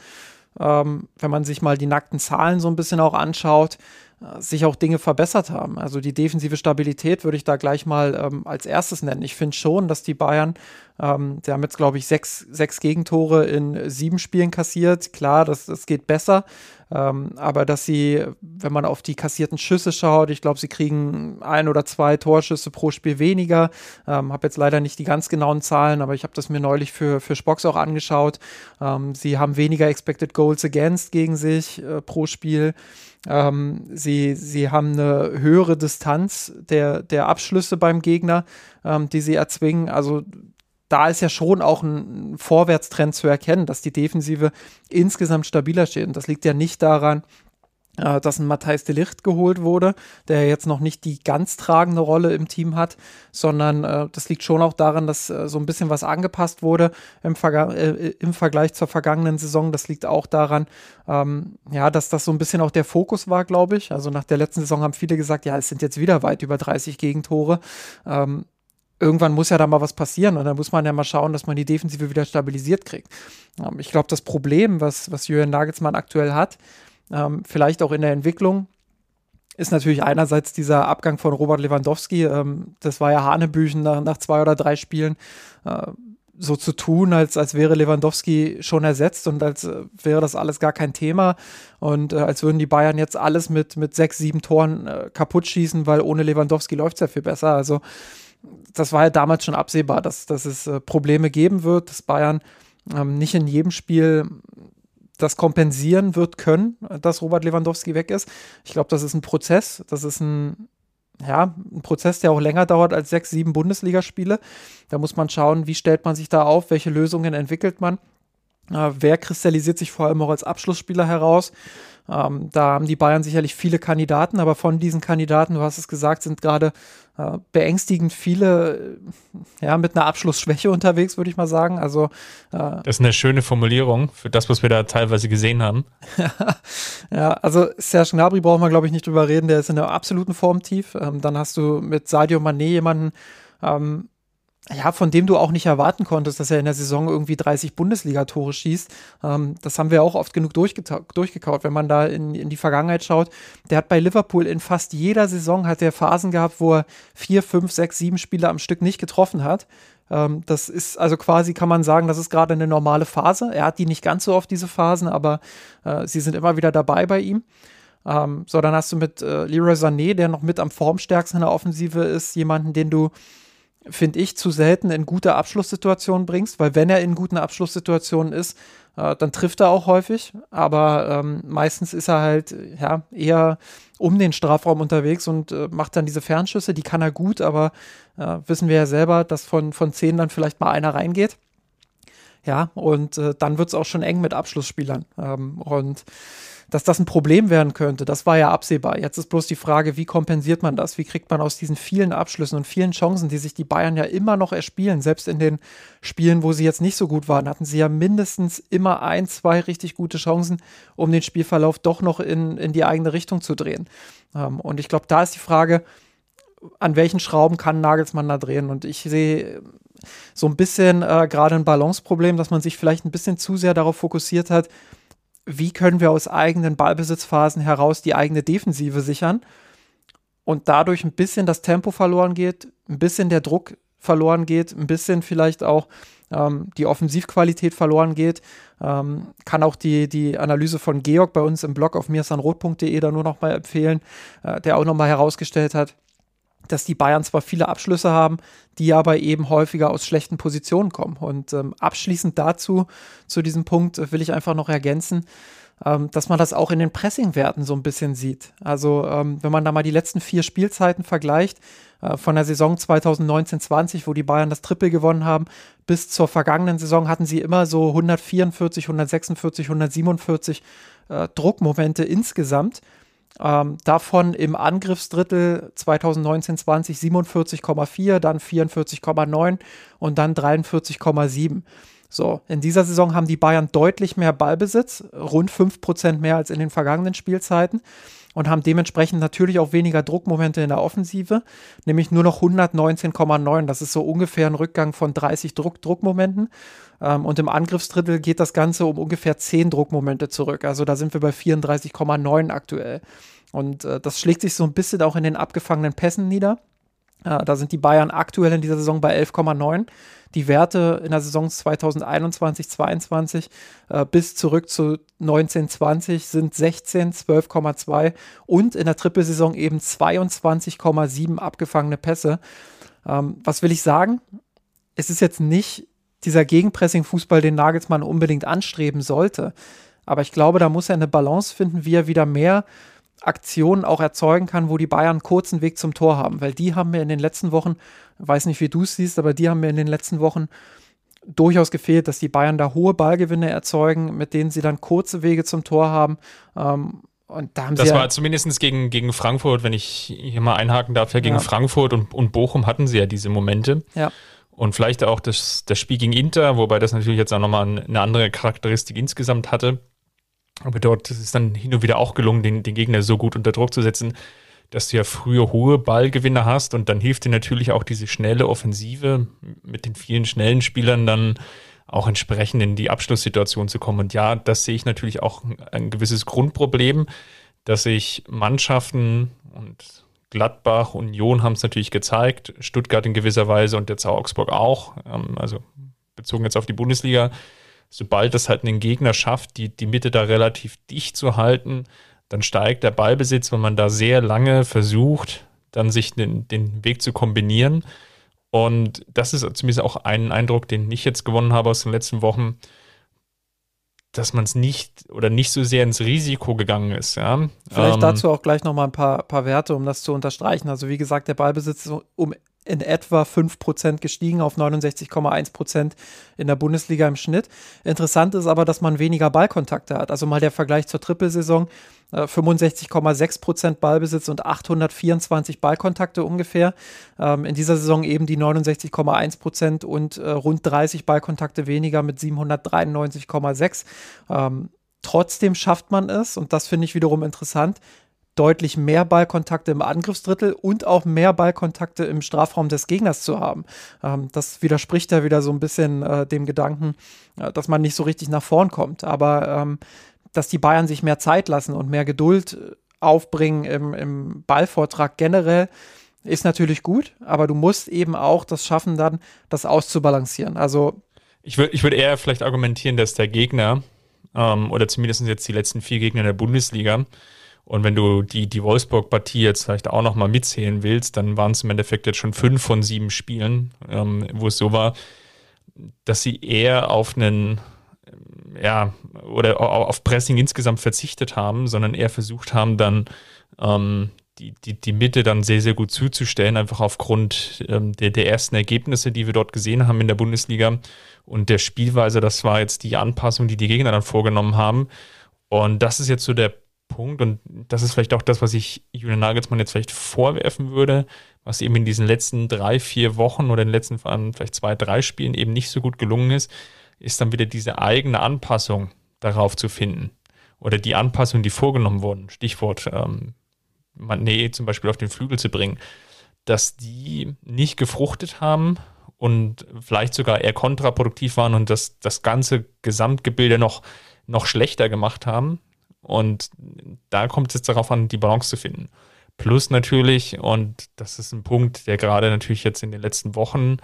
ähm, wenn man sich mal die nackten Zahlen so ein bisschen auch anschaut, äh, sich auch Dinge verbessert haben. Also die defensive Stabilität würde ich da gleich mal ähm, als erstes nennen. Ich finde schon, dass die Bayern, ähm, die haben jetzt, glaube ich, sechs, sechs Gegentore in sieben Spielen kassiert. Klar, das, das geht besser. Ähm, aber dass sie, wenn man auf die kassierten Schüsse schaut, ich glaube, sie kriegen ein oder zwei Torschüsse pro Spiel weniger. Ähm, habe jetzt leider nicht die ganz genauen Zahlen, aber ich habe das mir neulich für, für Spocks auch angeschaut. Ähm, sie haben weniger Expected Goals Against gegen sich äh, pro Spiel. Ähm, sie, sie haben eine höhere Distanz der, der Abschlüsse beim Gegner, ähm, die sie erzwingen. Also da ist ja schon auch ein Vorwärtstrend zu erkennen, dass die Defensive insgesamt stabiler steht. Und das liegt ja nicht daran, äh, dass ein Matthijs de Licht geholt wurde, der jetzt noch nicht die ganz tragende Rolle im Team hat, sondern äh, das liegt schon auch daran, dass äh, so ein bisschen was angepasst wurde im, Verga äh, im, Vergleich zur vergangenen Saison. Das liegt auch daran, ähm, ja, dass das so ein bisschen auch der Fokus war, glaube ich. Also nach der letzten Saison haben viele gesagt, ja, es sind jetzt wieder weit über 30 Gegentore. Ähm, irgendwann muss ja da mal was passieren und dann muss man ja mal schauen, dass man die Defensive wieder stabilisiert kriegt. Ähm, ich glaube, das Problem, was, was Jürgen Nagelsmann aktuell hat, ähm, vielleicht auch in der Entwicklung, ist natürlich einerseits dieser Abgang von Robert Lewandowski. Ähm, das war ja Hanebüchen nach, nach zwei oder drei Spielen. Äh, so zu tun, als, als wäre Lewandowski schon ersetzt und als äh, wäre das alles gar kein Thema und äh, als würden die Bayern jetzt alles mit, mit sechs, sieben Toren äh, kaputt schießen, weil ohne Lewandowski läuft es ja viel besser. Also das war ja damals schon absehbar, dass, dass es äh, Probleme geben wird, dass Bayern ähm, nicht in jedem Spiel das kompensieren wird können, dass Robert Lewandowski weg ist. Ich glaube, das ist ein Prozess, das ist ein, ja, ein Prozess, der auch länger dauert als sechs, sieben Bundesligaspiele. Da muss man schauen, wie stellt man sich da auf, welche Lösungen entwickelt man. Äh, wer kristallisiert sich vor allem auch als Abschlussspieler heraus? Ähm, da haben die Bayern sicherlich viele Kandidaten, aber von diesen Kandidaten, du hast es gesagt, sind gerade äh, beängstigend viele äh, ja, mit einer Abschlussschwäche unterwegs, würde ich mal sagen. Also, äh, das ist eine schöne Formulierung für das, was wir da teilweise gesehen haben. ja, also Serge Gnabry brauchen wir, glaube ich, nicht drüber reden, der ist in einem absoluten Formtief. Ähm, dann hast du mit Sadio Mané jemanden, ähm, ja, von dem du auch nicht erwarten konntest, dass er in der Saison irgendwie 30 Bundesligatore schießt. Ähm, das haben wir auch oft genug durchgekaut, wenn man da in, in die Vergangenheit schaut. Der hat bei Liverpool in fast jeder Saison hat er Phasen gehabt, wo er vier, fünf, sechs, sieben Spiele am Stück nicht getroffen hat. Ähm, das ist also quasi, kann man sagen, das ist gerade eine normale Phase. Er hat die nicht ganz so oft, diese Phasen, aber äh, sie sind immer wieder dabei bei ihm. Ähm, so, dann hast du mit äh, Leroy Sané, der noch mit am formstärksten in der Offensive ist, jemanden, den du finde ich, zu selten in gute Abschlusssituationen bringst, weil wenn er in guten Abschlusssituationen ist, äh, dann trifft er auch häufig, aber ähm, meistens ist er halt ja eher um den Strafraum unterwegs und äh, macht dann diese Fernschüsse, die kann er gut, aber äh, wissen wir ja selber, dass von, von zehn dann vielleicht mal einer reingeht. Ja, und äh, dann wird es auch schon eng mit Abschlussspielern. Ähm, und dass das ein Problem werden könnte, das war ja absehbar. Jetzt ist bloß die Frage, wie kompensiert man das? Wie kriegt man aus diesen vielen Abschlüssen und vielen Chancen, die sich die Bayern ja immer noch erspielen, selbst in den Spielen, wo sie jetzt nicht so gut waren, hatten sie ja mindestens immer ein, zwei richtig gute Chancen, um den Spielverlauf doch noch in, in die eigene Richtung zu drehen. Ähm, und ich glaube, da ist die Frage, an welchen Schrauben kann Nagelsmann da drehen? Und ich sehe so ein bisschen äh, gerade ein Balanceproblem, dass man sich vielleicht ein bisschen zu sehr darauf fokussiert hat, wie können wir aus eigenen Ballbesitzphasen heraus die eigene Defensive sichern und dadurch ein bisschen das Tempo verloren geht, ein bisschen der Druck verloren geht, ein bisschen vielleicht auch ähm, die Offensivqualität verloren geht. Ähm, kann auch die, die Analyse von Georg bei uns im Blog auf mirsanrot.de da nur noch mal empfehlen, äh, der auch noch mal herausgestellt hat, dass die Bayern zwar viele Abschlüsse haben, die aber eben häufiger aus schlechten Positionen kommen. Und ähm, abschließend dazu, zu diesem Punkt, will ich einfach noch ergänzen, ähm, dass man das auch in den Pressingwerten so ein bisschen sieht. Also ähm, wenn man da mal die letzten vier Spielzeiten vergleicht, äh, von der Saison 2019-20, wo die Bayern das Triple gewonnen haben, bis zur vergangenen Saison hatten sie immer so 144, 146, 147 äh, Druckmomente insgesamt. Ähm, davon im Angriffsdrittel 2019-20 47,4, dann 44,9 und dann 43,7. So, in dieser Saison haben die Bayern deutlich mehr Ballbesitz, rund 5% mehr als in den vergangenen Spielzeiten und haben dementsprechend natürlich auch weniger Druckmomente in der Offensive, nämlich nur noch 119,9. Das ist so ungefähr ein Rückgang von 30 Druck Druckmomenten. Ähm, und im Angriffsdrittel geht das Ganze um ungefähr 10 Druckmomente zurück. Also da sind wir bei 34,9 aktuell. Und äh, das schlägt sich so ein bisschen auch in den abgefangenen Pässen nieder. Äh, da sind die Bayern aktuell in dieser Saison bei 11,9 die Werte in der Saison 2021, 22 äh, bis zurück zu 19, 20 sind 16, 12,2 und in der Trippelsaison eben 22,7 abgefangene Pässe. Ähm, was will ich sagen? Es ist jetzt nicht dieser Gegenpressing-Fußball, den Nagelsmann unbedingt anstreben sollte. Aber ich glaube, da muss er eine Balance finden, wie er wieder mehr Aktionen auch erzeugen kann, wo die Bayern kurzen Weg zum Tor haben. Weil die haben mir in den letzten Wochen, weiß nicht, wie du es siehst, aber die haben mir in den letzten Wochen durchaus gefehlt, dass die Bayern da hohe Ballgewinne erzeugen, mit denen sie dann kurze Wege zum Tor haben. Ähm, und da haben das sie war ja zumindest gegen, gegen Frankfurt, wenn ich hier mal einhaken darf, ja, gegen ja. Frankfurt und, und Bochum hatten sie ja diese Momente. Ja. Und vielleicht auch das, das Spiel gegen Inter, wobei das natürlich jetzt auch nochmal eine andere Charakteristik insgesamt hatte. Aber dort ist es dann hin und wieder auch gelungen, den, den Gegner so gut unter Druck zu setzen, dass du ja früher hohe Ballgewinne hast und dann hilft dir natürlich auch diese schnelle Offensive mit den vielen schnellen Spielern dann auch entsprechend in die Abschlusssituation zu kommen. Und ja, das sehe ich natürlich auch ein gewisses Grundproblem, dass sich Mannschaften und Gladbach, Union haben es natürlich gezeigt, Stuttgart in gewisser Weise und jetzt Augsburg auch, ähm, also bezogen jetzt auf die Bundesliga, sobald es halt einen Gegner schafft, die, die Mitte da relativ dicht zu halten, dann steigt der Ballbesitz, wenn man da sehr lange versucht, dann sich den, den Weg zu kombinieren. Und das ist zumindest auch ein Eindruck, den ich jetzt gewonnen habe aus den letzten Wochen, dass man es nicht oder nicht so sehr ins Risiko gegangen ist. Ja. Vielleicht ähm, dazu auch gleich nochmal ein paar, paar Werte, um das zu unterstreichen. Also wie gesagt, der Ballbesitz ist um in etwa 5% gestiegen auf 69,1% in der Bundesliga im Schnitt. Interessant ist aber, dass man weniger Ballkontakte hat. Also mal der Vergleich zur Trippelsaison. 65,6% äh, Ballbesitz und 824 Ballkontakte ungefähr. Ähm, in dieser Saison eben die 69,1% und äh, rund 30 Ballkontakte weniger mit 793,6. Ähm, trotzdem schafft man es, und das finde ich wiederum interessant, deutlich mehr Ballkontakte im Angriffsdrittel und auch mehr Ballkontakte im Strafraum des Gegners zu haben. Ähm, das widerspricht ja wieder so ein bisschen äh, dem Gedanken, äh, dass man nicht so richtig nach vorn kommt. Aber ähm, dass die Bayern sich mehr Zeit lassen und mehr Geduld äh, aufbringen im, im Ballvortrag generell, ist natürlich gut, aber du musst eben auch das schaffen, dann das auszubalancieren. Also ich würde ich würd eher vielleicht argumentieren, dass der Gegner ähm, oder zumindest jetzt die letzten vier Gegner der Bundesliga und wenn du die, die Wolfsburg-Partie jetzt vielleicht auch nochmal mitzählen willst, dann waren es im Endeffekt jetzt schon fünf von sieben Spielen, ähm, wo es so war, dass sie eher auf einen, ja, oder auf Pressing insgesamt verzichtet haben, sondern eher versucht haben, dann ähm, die, die, die Mitte dann sehr, sehr gut zuzustellen, einfach aufgrund ähm, der, der ersten Ergebnisse, die wir dort gesehen haben in der Bundesliga und der Spielweise. Das war jetzt die Anpassung, die die Gegner dann vorgenommen haben. Und das ist jetzt so der Punkt, und das ist vielleicht auch das, was ich Julian Nagelsmann jetzt vielleicht vorwerfen würde, was eben in diesen letzten drei, vier Wochen oder in den letzten vielleicht zwei, drei Spielen eben nicht so gut gelungen ist, ist dann wieder diese eigene Anpassung darauf zu finden. Oder die Anpassungen, die vorgenommen wurden, Stichwort ähm, Mané zum Beispiel auf den Flügel zu bringen, dass die nicht gefruchtet haben und vielleicht sogar eher kontraproduktiv waren und das, das ganze Gesamtgebilde noch, noch schlechter gemacht haben, und da kommt es jetzt darauf an, die Balance zu finden. Plus natürlich, und das ist ein Punkt, der gerade natürlich jetzt in den letzten Wochen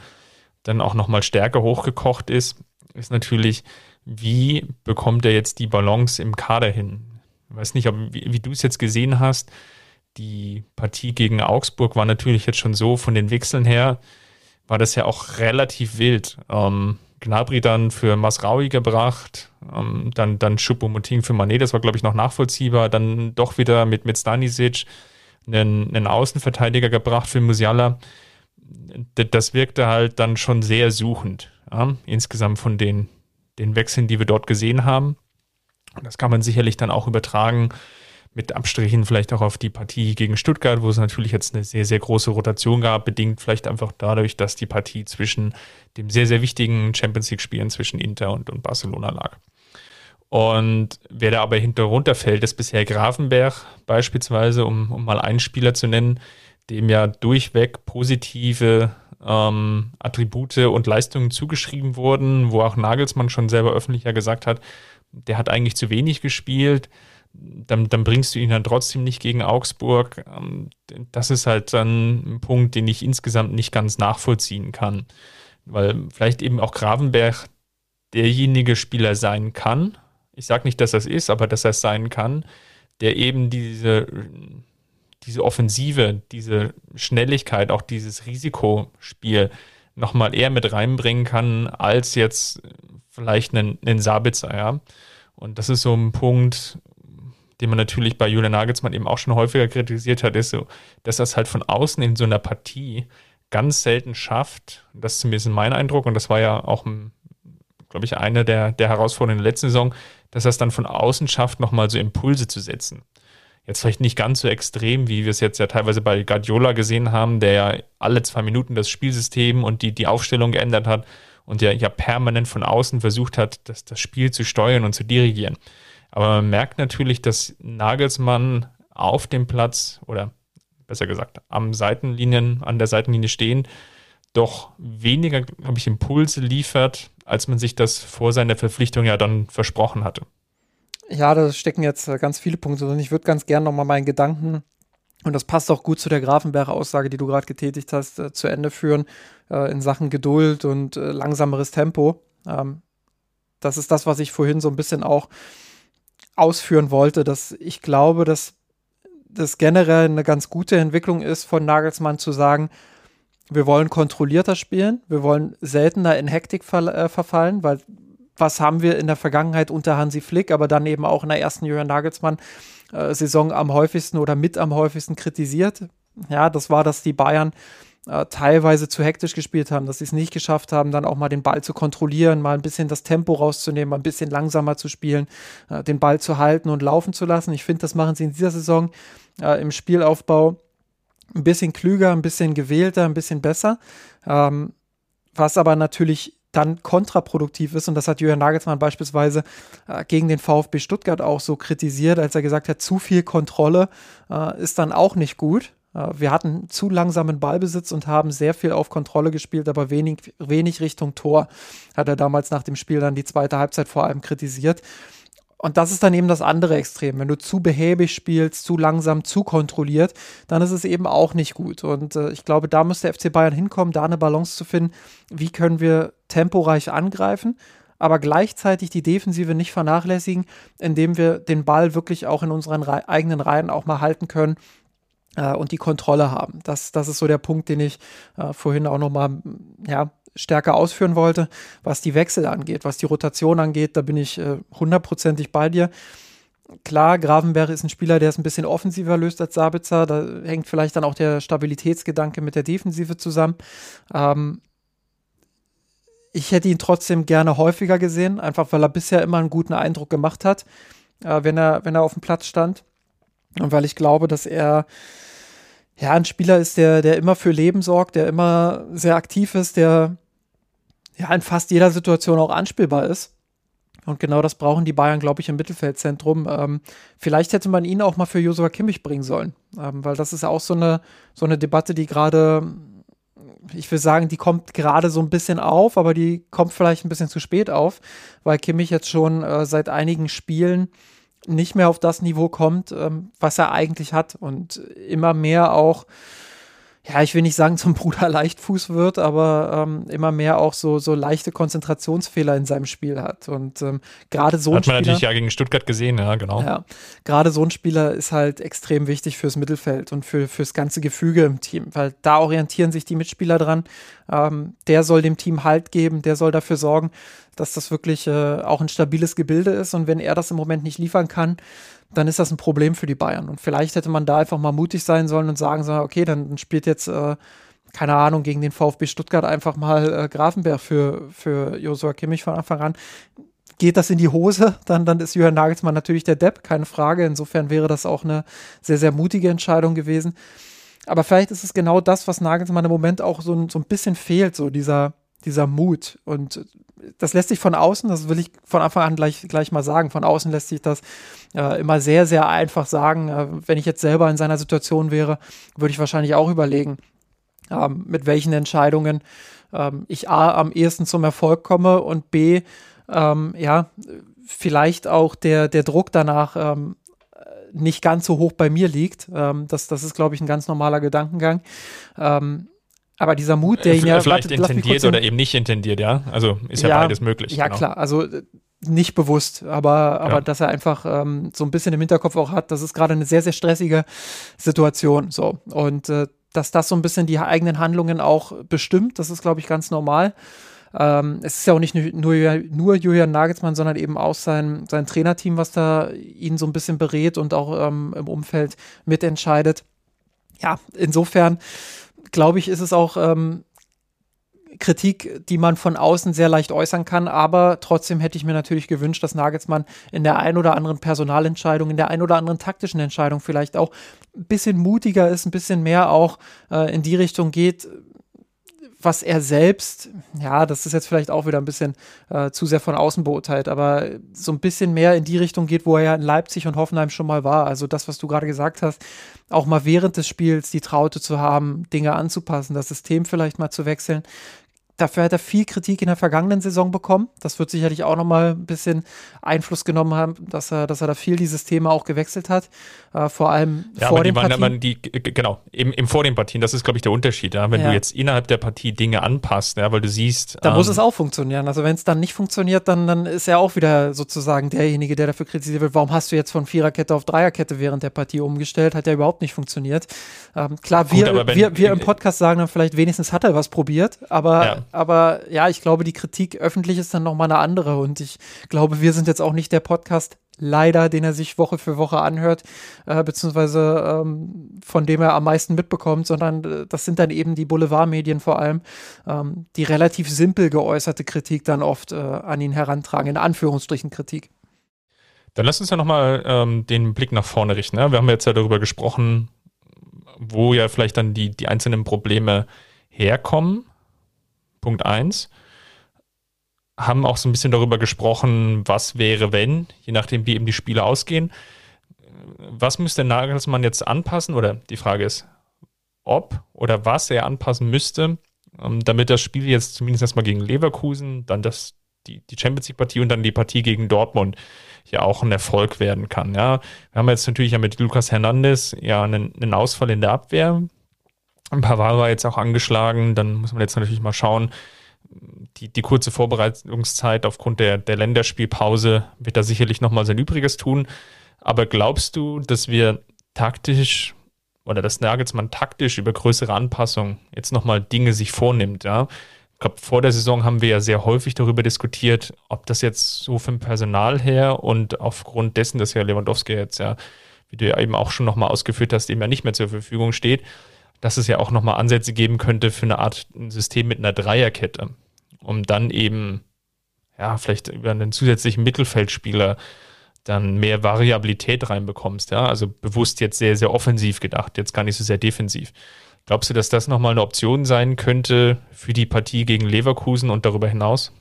dann auch nochmal stärker hochgekocht ist, ist natürlich, wie bekommt er jetzt die Balance im Kader hin? Ich weiß nicht, ob, wie, wie du es jetzt gesehen hast, die Partie gegen Augsburg war natürlich jetzt schon so von den Wechseln her, war das ja auch relativ wild. Ähm, Gnabry dann für Masraui gebracht, ähm, dann, dann Choupo-Moting für Manet, das war, glaube ich, noch nachvollziehbar. Dann doch wieder mit, mit Stanisic einen, einen Außenverteidiger gebracht für Musiala. Das wirkte halt dann schon sehr suchend, ja? insgesamt von den, den Wechseln, die wir dort gesehen haben. Das kann man sicherlich dann auch übertragen mit Abstrichen vielleicht auch auf die Partie gegen Stuttgart, wo es natürlich jetzt eine sehr, sehr große Rotation gab, bedingt vielleicht einfach dadurch, dass die Partie zwischen dem sehr, sehr wichtigen Champions League-Spielen zwischen Inter und, und Barcelona lag. Und wer da aber hinter runterfällt, ist bisher Grafenberg beispielsweise, um, um mal einen Spieler zu nennen, dem ja durchweg positive ähm, Attribute und Leistungen zugeschrieben wurden, wo auch Nagelsmann schon selber öffentlich ja gesagt hat, der hat eigentlich zu wenig gespielt dann, dann bringst du ihn dann trotzdem nicht gegen Augsburg. Ähm, das ist halt dann ein Punkt, den ich insgesamt nicht ganz nachvollziehen kann. Weil vielleicht eben auch Gravenberg derjenige Spieler sein kann. Ich sage nicht, dass das ist, aber dass er es sein kann, der eben diese, diese Offensive, diese Schnelligkeit, auch dieses Risikospiel nochmal eher mit reinbringen kann, als jetzt vielleicht einen, einen Sabitzer, ja. Und das ist so ein Punkt, den man natürlich bei Julian Nagelsmann eben auch schon häufiger kritisiert hat, ist so, dass es halt von außen in so einer Partie ganz selten schafft. Das ist zumindest mein Eindruck und das war ja auch, glaube ich, eine der, der Herausforderungen der letzten Saison, dass es dann von außen schafft, nochmal so Impulse zu setzen. Jetzt vielleicht nicht ganz so extrem, wie wir es jetzt ja teilweise bei Guardiola gesehen haben, der ja alle zwei Minuten das Spielsystem und die, die Aufstellung geändert hat und der ja permanent von außen versucht hat, das, das Spiel zu steuern und zu dirigieren. Aber man merkt natürlich, dass Nagelsmann auf dem Platz oder besser gesagt am Seitenlinien, an der Seitenlinie stehen, doch weniger, glaube ich, Impulse liefert, als man sich das vor seiner Verpflichtung ja dann versprochen hatte. Ja, da stecken jetzt ganz viele Punkte drin. Ich würde ganz gerne nochmal meinen Gedanken, und das passt auch gut zu der Grafenberger Aussage, die du gerade getätigt hast, äh, zu Ende führen äh, in Sachen Geduld und äh, langsameres Tempo. Ähm, das ist das, was ich vorhin so ein bisschen auch ausführen wollte, dass ich glaube, dass das generell eine ganz gute Entwicklung ist von Nagelsmann zu sagen, wir wollen kontrollierter spielen, wir wollen seltener in Hektik ver äh, verfallen, weil was haben wir in der Vergangenheit unter Hansi Flick, aber dann eben auch in der ersten Jürgen Nagelsmann äh, am häufigsten oder mit am häufigsten kritisiert? Ja, das war, dass die Bayern äh, teilweise zu hektisch gespielt haben, dass sie es nicht geschafft haben, dann auch mal den Ball zu kontrollieren, mal ein bisschen das Tempo rauszunehmen, mal ein bisschen langsamer zu spielen, äh, den Ball zu halten und laufen zu lassen. Ich finde, das machen sie in dieser Saison äh, im Spielaufbau ein bisschen klüger, ein bisschen gewählter, ein bisschen besser. Ähm, was aber natürlich dann kontraproduktiv ist. Und das hat Jürgen Nagelsmann beispielsweise äh, gegen den VfB Stuttgart auch so kritisiert, als er gesagt hat, zu viel Kontrolle äh, ist dann auch nicht gut. Äh, wir hatten zu langsamen Ballbesitz und haben sehr viel auf Kontrolle gespielt, aber wenig, wenig Richtung Tor, hat er damals nach dem Spiel dann die zweite Halbzeit vor allem kritisiert. Und das ist dann eben das andere Extrem. Wenn du zu behäbig spielst, zu langsam, zu kontrolliert, dann ist es eben auch nicht gut. Und äh, ich glaube, da muss der FC Bayern hinkommen, da eine Balance zu finden. Wie können wir temporeich angreifen, aber gleichzeitig die Defensive nicht vernachlässigen, indem wir den Ball wirklich auch in unseren Re eigenen Reihen auch mal halten können äh, und die Kontrolle haben. Das, das ist so der Punkt, den ich äh, vorhin auch nochmal ja, stärker ausführen wollte, was die Wechsel angeht, was die Rotation angeht. Da bin ich äh, hundertprozentig bei dir. Klar, Gravenberg ist ein Spieler, der es ein bisschen offensiver löst als Sabitzer. Da hängt vielleicht dann auch der Stabilitätsgedanke mit der Defensive zusammen. Ähm, ich hätte ihn trotzdem gerne häufiger gesehen, einfach weil er bisher immer einen guten Eindruck gemacht hat, äh, wenn, er, wenn er auf dem Platz stand. Und weil ich glaube, dass er ja ein Spieler ist, der, der immer für Leben sorgt, der immer sehr aktiv ist, der ja in fast jeder Situation auch anspielbar ist. Und genau das brauchen die Bayern, glaube ich, im Mittelfeldzentrum. Ähm, vielleicht hätte man ihn auch mal für Josua Kimmich bringen sollen, ähm, weil das ist auch so eine, so eine Debatte, die gerade, ich will sagen, die kommt gerade so ein bisschen auf, aber die kommt vielleicht ein bisschen zu spät auf, weil Kimmich jetzt schon äh, seit einigen Spielen nicht mehr auf das Niveau kommt, ähm, was er eigentlich hat und immer mehr auch ja, ich will nicht sagen zum Bruder Leichtfuß wird, aber ähm, immer mehr auch so, so leichte Konzentrationsfehler in seinem Spiel hat. Und ähm, gerade so ein Hat man Spieler, natürlich ja gegen Stuttgart gesehen, ja, genau. Ja, gerade so ein Spieler ist halt extrem wichtig fürs Mittelfeld und für, fürs ganze Gefüge im Team, weil da orientieren sich die Mitspieler dran. Ähm, der soll dem Team Halt geben, der soll dafür sorgen, dass das wirklich äh, auch ein stabiles Gebilde ist. Und wenn er das im Moment nicht liefern kann, dann ist das ein Problem für die Bayern. Und vielleicht hätte man da einfach mal mutig sein sollen und sagen sollen, okay, dann spielt jetzt, äh, keine Ahnung, gegen den VfB Stuttgart einfach mal äh, Grafenberg für, für Josua Kimmich von Anfang an. Geht das in die Hose, dann, dann ist Jürgen Nagelsmann natürlich der Depp, keine Frage. Insofern wäre das auch eine sehr, sehr mutige Entscheidung gewesen. Aber vielleicht ist es genau das, was Nagelsmann im Moment auch so, so ein bisschen fehlt, so dieser, dieser Mut. Und das lässt sich von außen, das will ich von Anfang an gleich, gleich mal sagen, von außen lässt sich das äh, immer sehr, sehr einfach sagen. Äh, wenn ich jetzt selber in seiner Situation wäre, würde ich wahrscheinlich auch überlegen, ähm, mit welchen Entscheidungen ähm, ich A am ehesten zum Erfolg komme und B, ähm, ja, vielleicht auch der, der Druck danach ähm, nicht ganz so hoch bei mir liegt. Das, das ist, glaube ich, ein ganz normaler Gedankengang. Ähm, aber dieser Mut, der ihn ja. Vielleicht warte, intendiert oder eben nicht intendiert, ja. Also ist ja, ja beides möglich. Ja, genau. klar. Also äh, nicht bewusst, aber, aber ja. dass er einfach ähm, so ein bisschen im Hinterkopf auch hat, das ist gerade eine sehr, sehr stressige Situation. So. Und äh, dass das so ein bisschen die eigenen Handlungen auch bestimmt, das ist, glaube ich, ganz normal. Ähm, es ist ja auch nicht nur, nur Julian Nagelsmann, sondern eben auch sein, sein Trainerteam, was da ihn so ein bisschen berät und auch ähm, im Umfeld mitentscheidet. Ja, insofern glaube ich, ist es auch ähm, Kritik, die man von außen sehr leicht äußern kann, aber trotzdem hätte ich mir natürlich gewünscht, dass Nagelsmann in der ein oder anderen Personalentscheidung, in der ein oder anderen taktischen Entscheidung vielleicht auch ein bisschen mutiger ist, ein bisschen mehr auch äh, in die Richtung geht, was er selbst, ja, das ist jetzt vielleicht auch wieder ein bisschen äh, zu sehr von außen beurteilt, aber so ein bisschen mehr in die Richtung geht, wo er ja in Leipzig und Hoffenheim schon mal war. Also das, was du gerade gesagt hast, auch mal während des Spiels die Traute zu haben, Dinge anzupassen, das System vielleicht mal zu wechseln. Dafür hat er viel Kritik in der vergangenen Saison bekommen. Das wird sicherlich auch nochmal ein bisschen Einfluss genommen haben, dass er, dass er da viel dieses Thema auch gewechselt hat. Äh, vor allem ja, vor den Partien. Man, die, genau, eben, eben vor den Partien. Das ist, glaube ich, der Unterschied. Ja? Wenn ja. du jetzt innerhalb der Partie Dinge anpasst, ja, weil du siehst. Da ähm, muss es auch funktionieren. Also wenn es dann nicht funktioniert, dann, dann ist er auch wieder sozusagen derjenige, der dafür kritisiert wird. Warum hast du jetzt von Viererkette auf Dreierkette während der Partie umgestellt? Hat ja überhaupt nicht funktioniert. Ähm, klar, Gut, wir, wenn, wir, wir im Podcast sagen dann vielleicht, wenigstens hat er was probiert, aber ja aber ja, ich glaube, die Kritik öffentlich ist dann nochmal eine andere und ich glaube, wir sind jetzt auch nicht der Podcast, leider, den er sich Woche für Woche anhört, äh, beziehungsweise ähm, von dem er am meisten mitbekommt, sondern äh, das sind dann eben die Boulevardmedien vor allem, ähm, die relativ simpel geäußerte Kritik dann oft äh, an ihn herantragen, in Anführungsstrichen Kritik. Dann lass uns ja nochmal ähm, den Blick nach vorne richten. Ne? Wir haben jetzt ja darüber gesprochen, wo ja vielleicht dann die, die einzelnen Probleme herkommen. Punkt 1. Haben auch so ein bisschen darüber gesprochen, was wäre, wenn, je nachdem, wie eben die Spiele ausgehen. Was müsste Nagelsmann jetzt anpassen? Oder die Frage ist, ob oder was er anpassen müsste, ähm, damit das Spiel jetzt zumindest erstmal gegen Leverkusen, dann das, die, die Champions League-Partie und dann die Partie gegen Dortmund ja auch ein Erfolg werden kann. Ja, wir haben jetzt natürlich ja mit Lukas Hernandez ja einen, einen Ausfall in der Abwehr. Ein paar war jetzt auch angeschlagen. Dann muss man jetzt natürlich mal schauen. Die, die kurze Vorbereitungszeit aufgrund der, der Länderspielpause wird da sicherlich nochmal sein Übriges tun. Aber glaubst du, dass wir taktisch oder dass Nagelsmann taktisch über größere Anpassungen jetzt nochmal Dinge sich vornimmt, ja? Ich glaube, vor der Saison haben wir ja sehr häufig darüber diskutiert, ob das jetzt so vom Personal her und aufgrund dessen, dass ja Lewandowski jetzt ja, wie du ja eben auch schon nochmal ausgeführt hast, eben ja nicht mehr zur Verfügung steht, dass es ja auch nochmal Ansätze geben könnte für eine Art System mit einer Dreierkette, um dann eben, ja, vielleicht über einen zusätzlichen Mittelfeldspieler dann mehr Variabilität reinbekommst, ja, also bewusst jetzt sehr, sehr offensiv gedacht, jetzt gar nicht so sehr defensiv. Glaubst du, dass das nochmal eine Option sein könnte für die Partie gegen Leverkusen und darüber hinaus?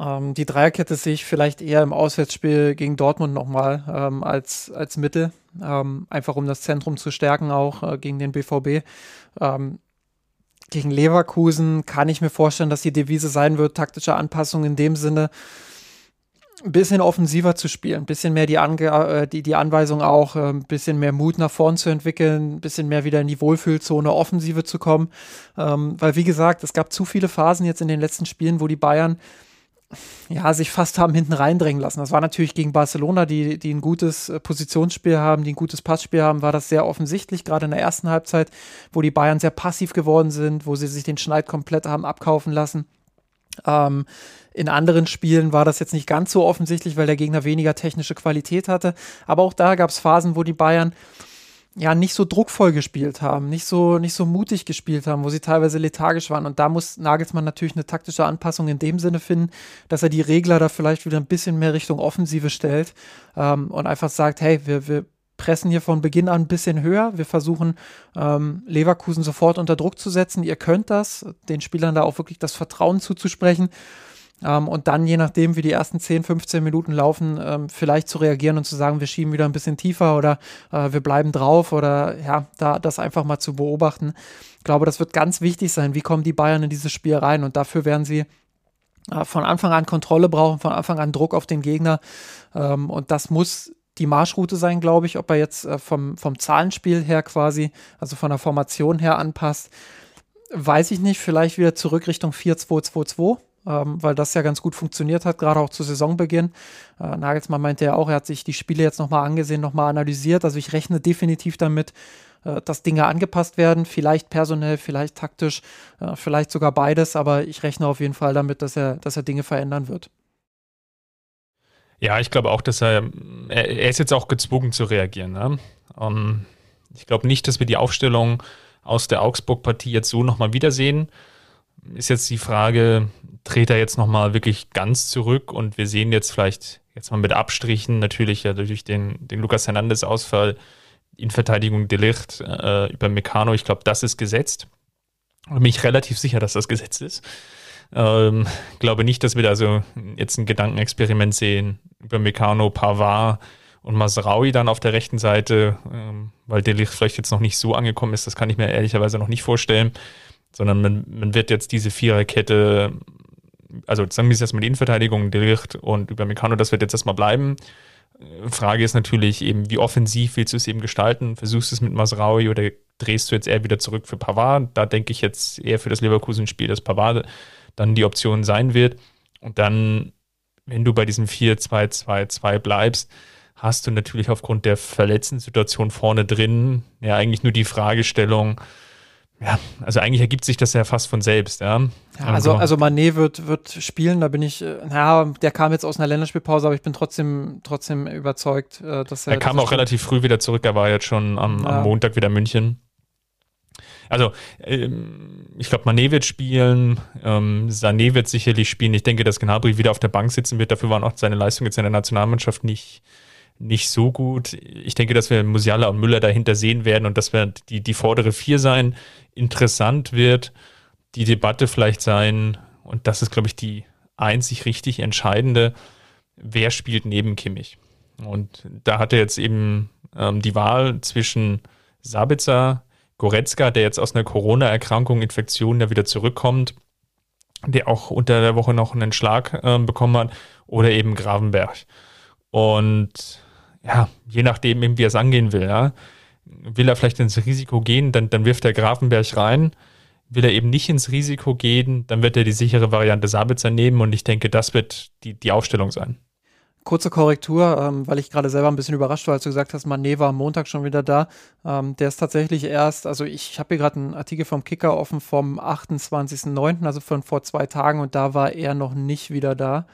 Ähm, die Dreierkette sehe ich vielleicht eher im Auswärtsspiel gegen Dortmund nochmal ähm, als, als Mittel ähm, einfach um das Zentrum zu stärken, auch äh, gegen den BVB. Ähm, gegen Leverkusen kann ich mir vorstellen, dass die Devise sein wird, taktische Anpassung in dem Sinne, ein bisschen offensiver zu spielen, ein bisschen mehr die, Ange äh, die, die Anweisung auch, äh, ein bisschen mehr Mut nach vorn zu entwickeln, ein bisschen mehr wieder in die Wohlfühlzone Offensive zu kommen. Ähm, weil, wie gesagt, es gab zu viele Phasen jetzt in den letzten Spielen, wo die Bayern ja, sich fast haben hinten reindrängen lassen. Das war natürlich gegen Barcelona, die, die ein gutes äh, Positionsspiel haben, die ein gutes Passspiel haben, war das sehr offensichtlich, gerade in der ersten Halbzeit, wo die Bayern sehr passiv geworden sind, wo sie sich den Schneid komplett haben abkaufen lassen. Ähm, in anderen Spielen war das jetzt nicht ganz so offensichtlich, weil der Gegner weniger technische Qualität hatte. Aber auch da gab es Phasen, wo die Bayern ja nicht so druckvoll gespielt haben, nicht so, nicht so mutig gespielt haben, wo sie teilweise lethargisch waren. Und da muss Nagelsmann natürlich eine taktische Anpassung in dem Sinne finden, dass er die Regler da vielleicht wieder ein bisschen mehr Richtung Offensive stellt ähm, und einfach sagt, hey, wir, wir pressen hier von Beginn an ein bisschen höher. Wir versuchen, ähm, Leverkusen sofort unter Druck zu setzen. Ihr könnt das, den Spielern da auch wirklich das Vertrauen zuzusprechen. Ähm, und dann, je nachdem, wie die ersten 10, 15 Minuten laufen, ähm, vielleicht zu reagieren und zu sagen, wir schieben wieder ein bisschen tiefer oder äh, wir bleiben drauf oder ja, da das einfach mal zu beobachten. Ich glaube, das wird ganz wichtig sein. Wie kommen die Bayern in dieses Spiel rein? Und dafür werden sie äh, von Anfang an Kontrolle brauchen, von Anfang an Druck auf den Gegner. Ähm, und das muss die Marschroute sein, glaube ich, ob er jetzt äh, vom, vom Zahlenspiel her quasi, also von der Formation her anpasst. Weiß ich nicht, vielleicht wieder zurück Richtung 4-2-2-2 ähm, weil das ja ganz gut funktioniert hat, gerade auch zu Saisonbeginn. Äh, Nagelsmann meinte ja auch, er hat sich die Spiele jetzt nochmal angesehen, nochmal analysiert. Also ich rechne definitiv damit, äh, dass Dinge angepasst werden, vielleicht personell, vielleicht taktisch, äh, vielleicht sogar beides, aber ich rechne auf jeden Fall damit, dass er, dass er Dinge verändern wird. Ja, ich glaube auch, dass er, er, er ist jetzt auch gezwungen zu reagieren. Ne? Um, ähm, ich glaube nicht, dass wir die Aufstellung aus der Augsburg-Partie jetzt so nochmal wiedersehen ist jetzt die Frage, dreht er jetzt nochmal wirklich ganz zurück und wir sehen jetzt vielleicht, jetzt mal mit Abstrichen, natürlich ja durch den, den Lukas Hernandez-Ausfall in Verteidigung Delicht äh, über Meccano, ich glaube, das ist gesetzt. Und bin ich relativ sicher, dass das gesetzt ist. Ähm, glaube nicht, dass wir da so jetzt ein Gedankenexperiment sehen über Meccano, Pavard und Masraui dann auf der rechten Seite, ähm, weil Delicht vielleicht jetzt noch nicht so angekommen ist, das kann ich mir ehrlicherweise noch nicht vorstellen sondern man, man wird jetzt diese Viererkette, also sagen wir es erstmal die Innenverteidigung, Delicht und über Meccano, das wird jetzt erstmal bleiben. Frage ist natürlich eben, wie offensiv willst du es eben gestalten? Versuchst du es mit Masraui oder drehst du jetzt eher wieder zurück für Pavard? Da denke ich jetzt eher für das Leverkusen-Spiel, dass Pavard dann die Option sein wird. Und dann, wenn du bei diesem 4-2-2-2 bleibst, hast du natürlich aufgrund der verletzten Situation vorne drin ja eigentlich nur die Fragestellung, ja, also eigentlich ergibt sich das ja fast von selbst, ja. ja also, also Manet wird, wird spielen, da bin ich, äh, ja, der kam jetzt aus einer Länderspielpause, aber ich bin trotzdem, trotzdem überzeugt, äh, dass er. Er kam auch spielt. relativ früh wieder zurück, er war jetzt schon am, am Montag wieder in München. Also, ähm, ich glaube, Manet wird spielen, ähm, Sané wird sicherlich spielen. Ich denke, dass Gnabry wieder auf der Bank sitzen wird. Dafür waren auch seine Leistungen jetzt in der Nationalmannschaft nicht, nicht so gut. Ich denke, dass wir Musiala und Müller dahinter sehen werden und dass wir die, die vordere vier sein. Interessant wird die Debatte vielleicht sein, und das ist, glaube ich, die einzig richtig entscheidende, wer spielt neben Kimmich? Und da hat er jetzt eben ähm, die Wahl zwischen Sabitzer, Goretzka, der jetzt aus einer Corona-Erkrankung, Infektion ja wieder zurückkommt, der auch unter der Woche noch einen Schlag äh, bekommen hat, oder eben Gravenberg. Und ja, je nachdem, wie er es angehen will, ja. Will er vielleicht ins Risiko gehen, dann, dann wirft er Grafenberg rein. Will er eben nicht ins Risiko gehen, dann wird er die sichere Variante Sabitzer nehmen und ich denke, das wird die, die Aufstellung sein. Kurze Korrektur, ähm, weil ich gerade selber ein bisschen überrascht war, als du gesagt hast, Mané war am Montag schon wieder da. Ähm, der ist tatsächlich erst, also ich habe hier gerade einen Artikel vom Kicker offen vom 28.09., also von vor zwei Tagen und da war er noch nicht wieder da.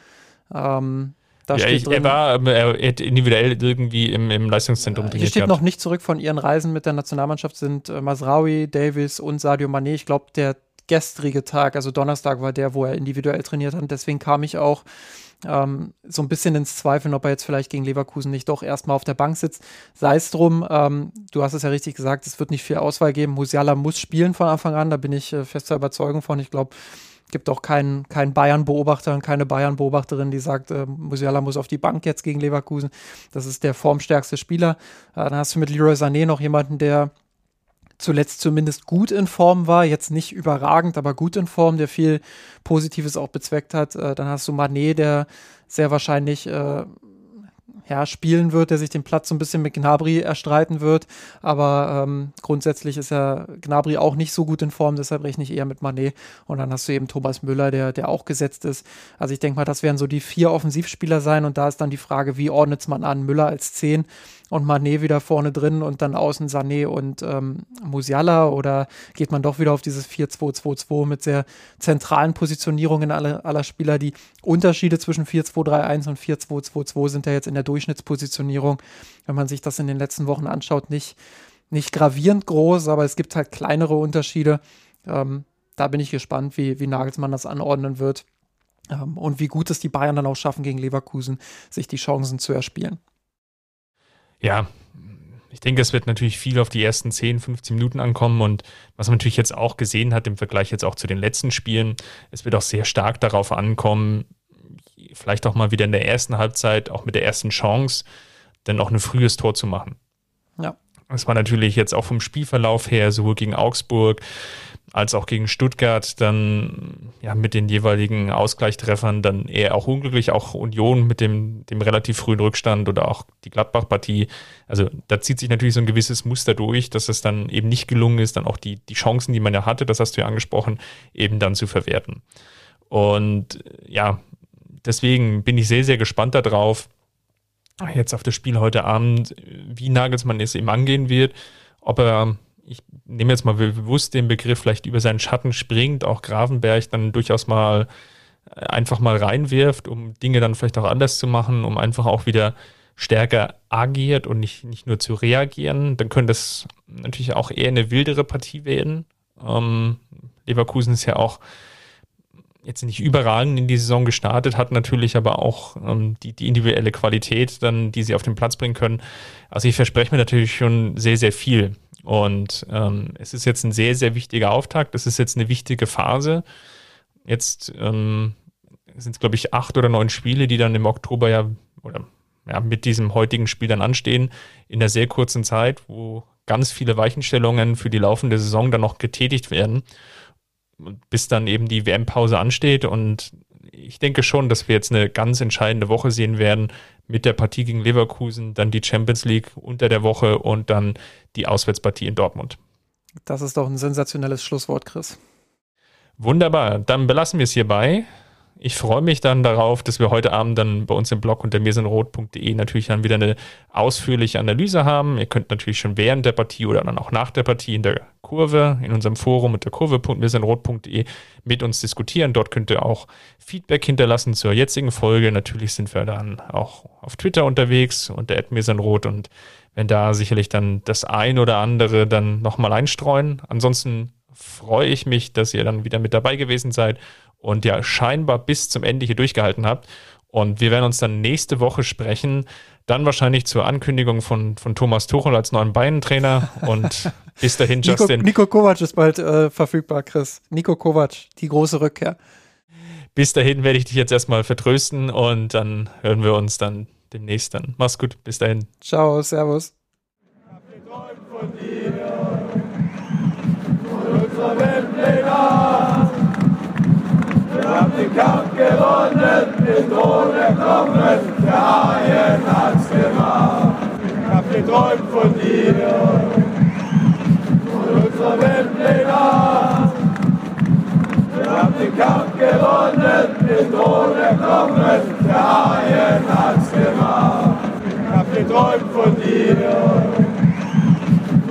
Ähm, da ja, ich, er war er hat individuell irgendwie im, im Leistungszentrum ja, Hier steht gehabt. noch nicht zurück von ihren Reisen mit der Nationalmannschaft sind äh, Masraui, Davis und Sadio Mané. Ich glaube, der gestrige Tag, also Donnerstag, war der, wo er individuell trainiert hat. Deswegen kam ich auch ähm, so ein bisschen ins Zweifeln, ob er jetzt vielleicht gegen Leverkusen nicht doch erstmal auf der Bank sitzt. Sei es drum, ähm, du hast es ja richtig gesagt, es wird nicht viel Auswahl geben. Musiala muss spielen von Anfang an, da bin ich äh, fester Überzeugung von. Ich glaube, gibt auch keinen kein Bayern-Beobachter und keine Bayern-Beobachterin, die sagt, äh, Musiala muss auf die Bank jetzt gegen Leverkusen. Das ist der formstärkste Spieler. Äh, dann hast du mit Leroy Sané noch jemanden, der zuletzt zumindest gut in Form war, jetzt nicht überragend, aber gut in Form, der viel Positives auch bezweckt hat. Äh, dann hast du Manet, der sehr wahrscheinlich äh, ja, spielen wird, der sich den Platz so ein bisschen mit Gnabry erstreiten wird. Aber ähm, grundsätzlich ist ja Gnabry auch nicht so gut in Form, deshalb rechne ich eher mit Manet. Und dann hast du eben Thomas Müller, der, der auch gesetzt ist. Also ich denke mal, das werden so die vier Offensivspieler sein. Und da ist dann die Frage, wie ordnet man an? Müller als 10 und Manet wieder vorne drin und dann außen Sané und ähm, Musiala oder geht man doch wieder auf dieses 4-2-2-2 mit sehr zentralen Positionierungen aller, aller Spieler? Die Unterschiede zwischen 4-2-3-1 und 4-2-2-2 sind ja jetzt in der Durchschnittspositionierung, wenn man sich das in den letzten Wochen anschaut, nicht, nicht gravierend groß, aber es gibt halt kleinere Unterschiede. Ähm, da bin ich gespannt, wie, wie Nagelsmann das anordnen wird ähm, und wie gut es die Bayern dann auch schaffen, gegen Leverkusen sich die Chancen zu erspielen. Ja, ich denke, es wird natürlich viel auf die ersten 10, 15 Minuten ankommen und was man natürlich jetzt auch gesehen hat im Vergleich jetzt auch zu den letzten Spielen, es wird auch sehr stark darauf ankommen, vielleicht auch mal wieder in der ersten Halbzeit, auch mit der ersten Chance, dann auch ein frühes Tor zu machen. Ja. Das war natürlich jetzt auch vom Spielverlauf her, sowohl gegen Augsburg als auch gegen Stuttgart dann ja mit den jeweiligen Ausgleichstreffern dann eher auch unglücklich, auch Union mit dem, dem relativ frühen Rückstand oder auch die Gladbach-Partie. Also da zieht sich natürlich so ein gewisses Muster durch, dass es dann eben nicht gelungen ist, dann auch die, die Chancen, die man ja hatte, das hast du ja angesprochen, eben dann zu verwerten. Und ja, deswegen bin ich sehr, sehr gespannt darauf, jetzt auf das Spiel heute Abend, wie Nagelsmann es eben angehen wird, ob er ich nehme jetzt mal bewusst den Begriff, vielleicht über seinen Schatten springt, auch Gravenberg dann durchaus mal äh, einfach mal reinwirft, um Dinge dann vielleicht auch anders zu machen, um einfach auch wieder stärker agiert und nicht, nicht nur zu reagieren, dann könnte das natürlich auch eher eine wildere Partie werden. Ähm, Leverkusen ist ja auch jetzt nicht überragend in die Saison gestartet, hat natürlich aber auch ähm, die, die individuelle Qualität dann, die sie auf den Platz bringen können. Also ich verspreche mir natürlich schon sehr, sehr viel. Und ähm, es ist jetzt ein sehr, sehr wichtiger Auftakt. Das ist jetzt eine wichtige Phase. Jetzt ähm, sind es, glaube ich, acht oder neun Spiele, die dann im Oktober ja oder ja, mit diesem heutigen Spiel dann anstehen, in der sehr kurzen Zeit, wo ganz viele Weichenstellungen für die laufende Saison dann noch getätigt werden, bis dann eben die WM-Pause ansteht. Und ich denke schon, dass wir jetzt eine ganz entscheidende Woche sehen werden, mit der Partie gegen Leverkusen, dann die Champions League unter der Woche und dann die Auswärtspartie in Dortmund. Das ist doch ein sensationelles Schlusswort, Chris. Wunderbar, dann belassen wir es hierbei. Ich freue mich dann darauf, dass wir heute Abend dann bei uns im Blog unter mirsenrot.de natürlich dann wieder eine ausführliche Analyse haben. Ihr könnt natürlich schon während der Partie oder dann auch nach der Partie in der Kurve, in unserem Forum unter kurve.mirsenrot.de mit uns diskutieren. Dort könnt ihr auch Feedback hinterlassen zur jetzigen Folge. Natürlich sind wir dann auch auf Twitter unterwegs unter mirsenrot und wenn da sicherlich dann das ein oder andere dann nochmal einstreuen. Ansonsten freue ich mich, dass ihr dann wieder mit dabei gewesen seid und ja scheinbar bis zum Ende hier durchgehalten habt. Und wir werden uns dann nächste Woche sprechen. Dann wahrscheinlich zur Ankündigung von, von Thomas Tuchel als neuen Bayern-Trainer. Und bis dahin, Justin. Nico, Nico Kovac ist bald äh, verfügbar, Chris. Nico Kovac, die große Rückkehr. Bis dahin werde ich dich jetzt erstmal vertrösten und dann hören wir uns dann demnächst dann. Mach's gut, bis dahin. Ciao, Servus. Ich hab geträumt von dir, von unserer Weltpläne haben den Kampf gewonnen, den ohne Kommen, der Haien hat's gemacht. Ich hab geträumt von dir, von unserer Welt Wir haben den Kampf gewonnen, den ohne Kommen, der Haien hat's gemacht. Ich hab geträumt von dir,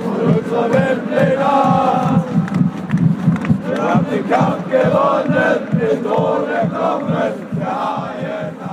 von unserer Welt wir haben den Kampf gewonnen, mit ohne Knochen, der Haien.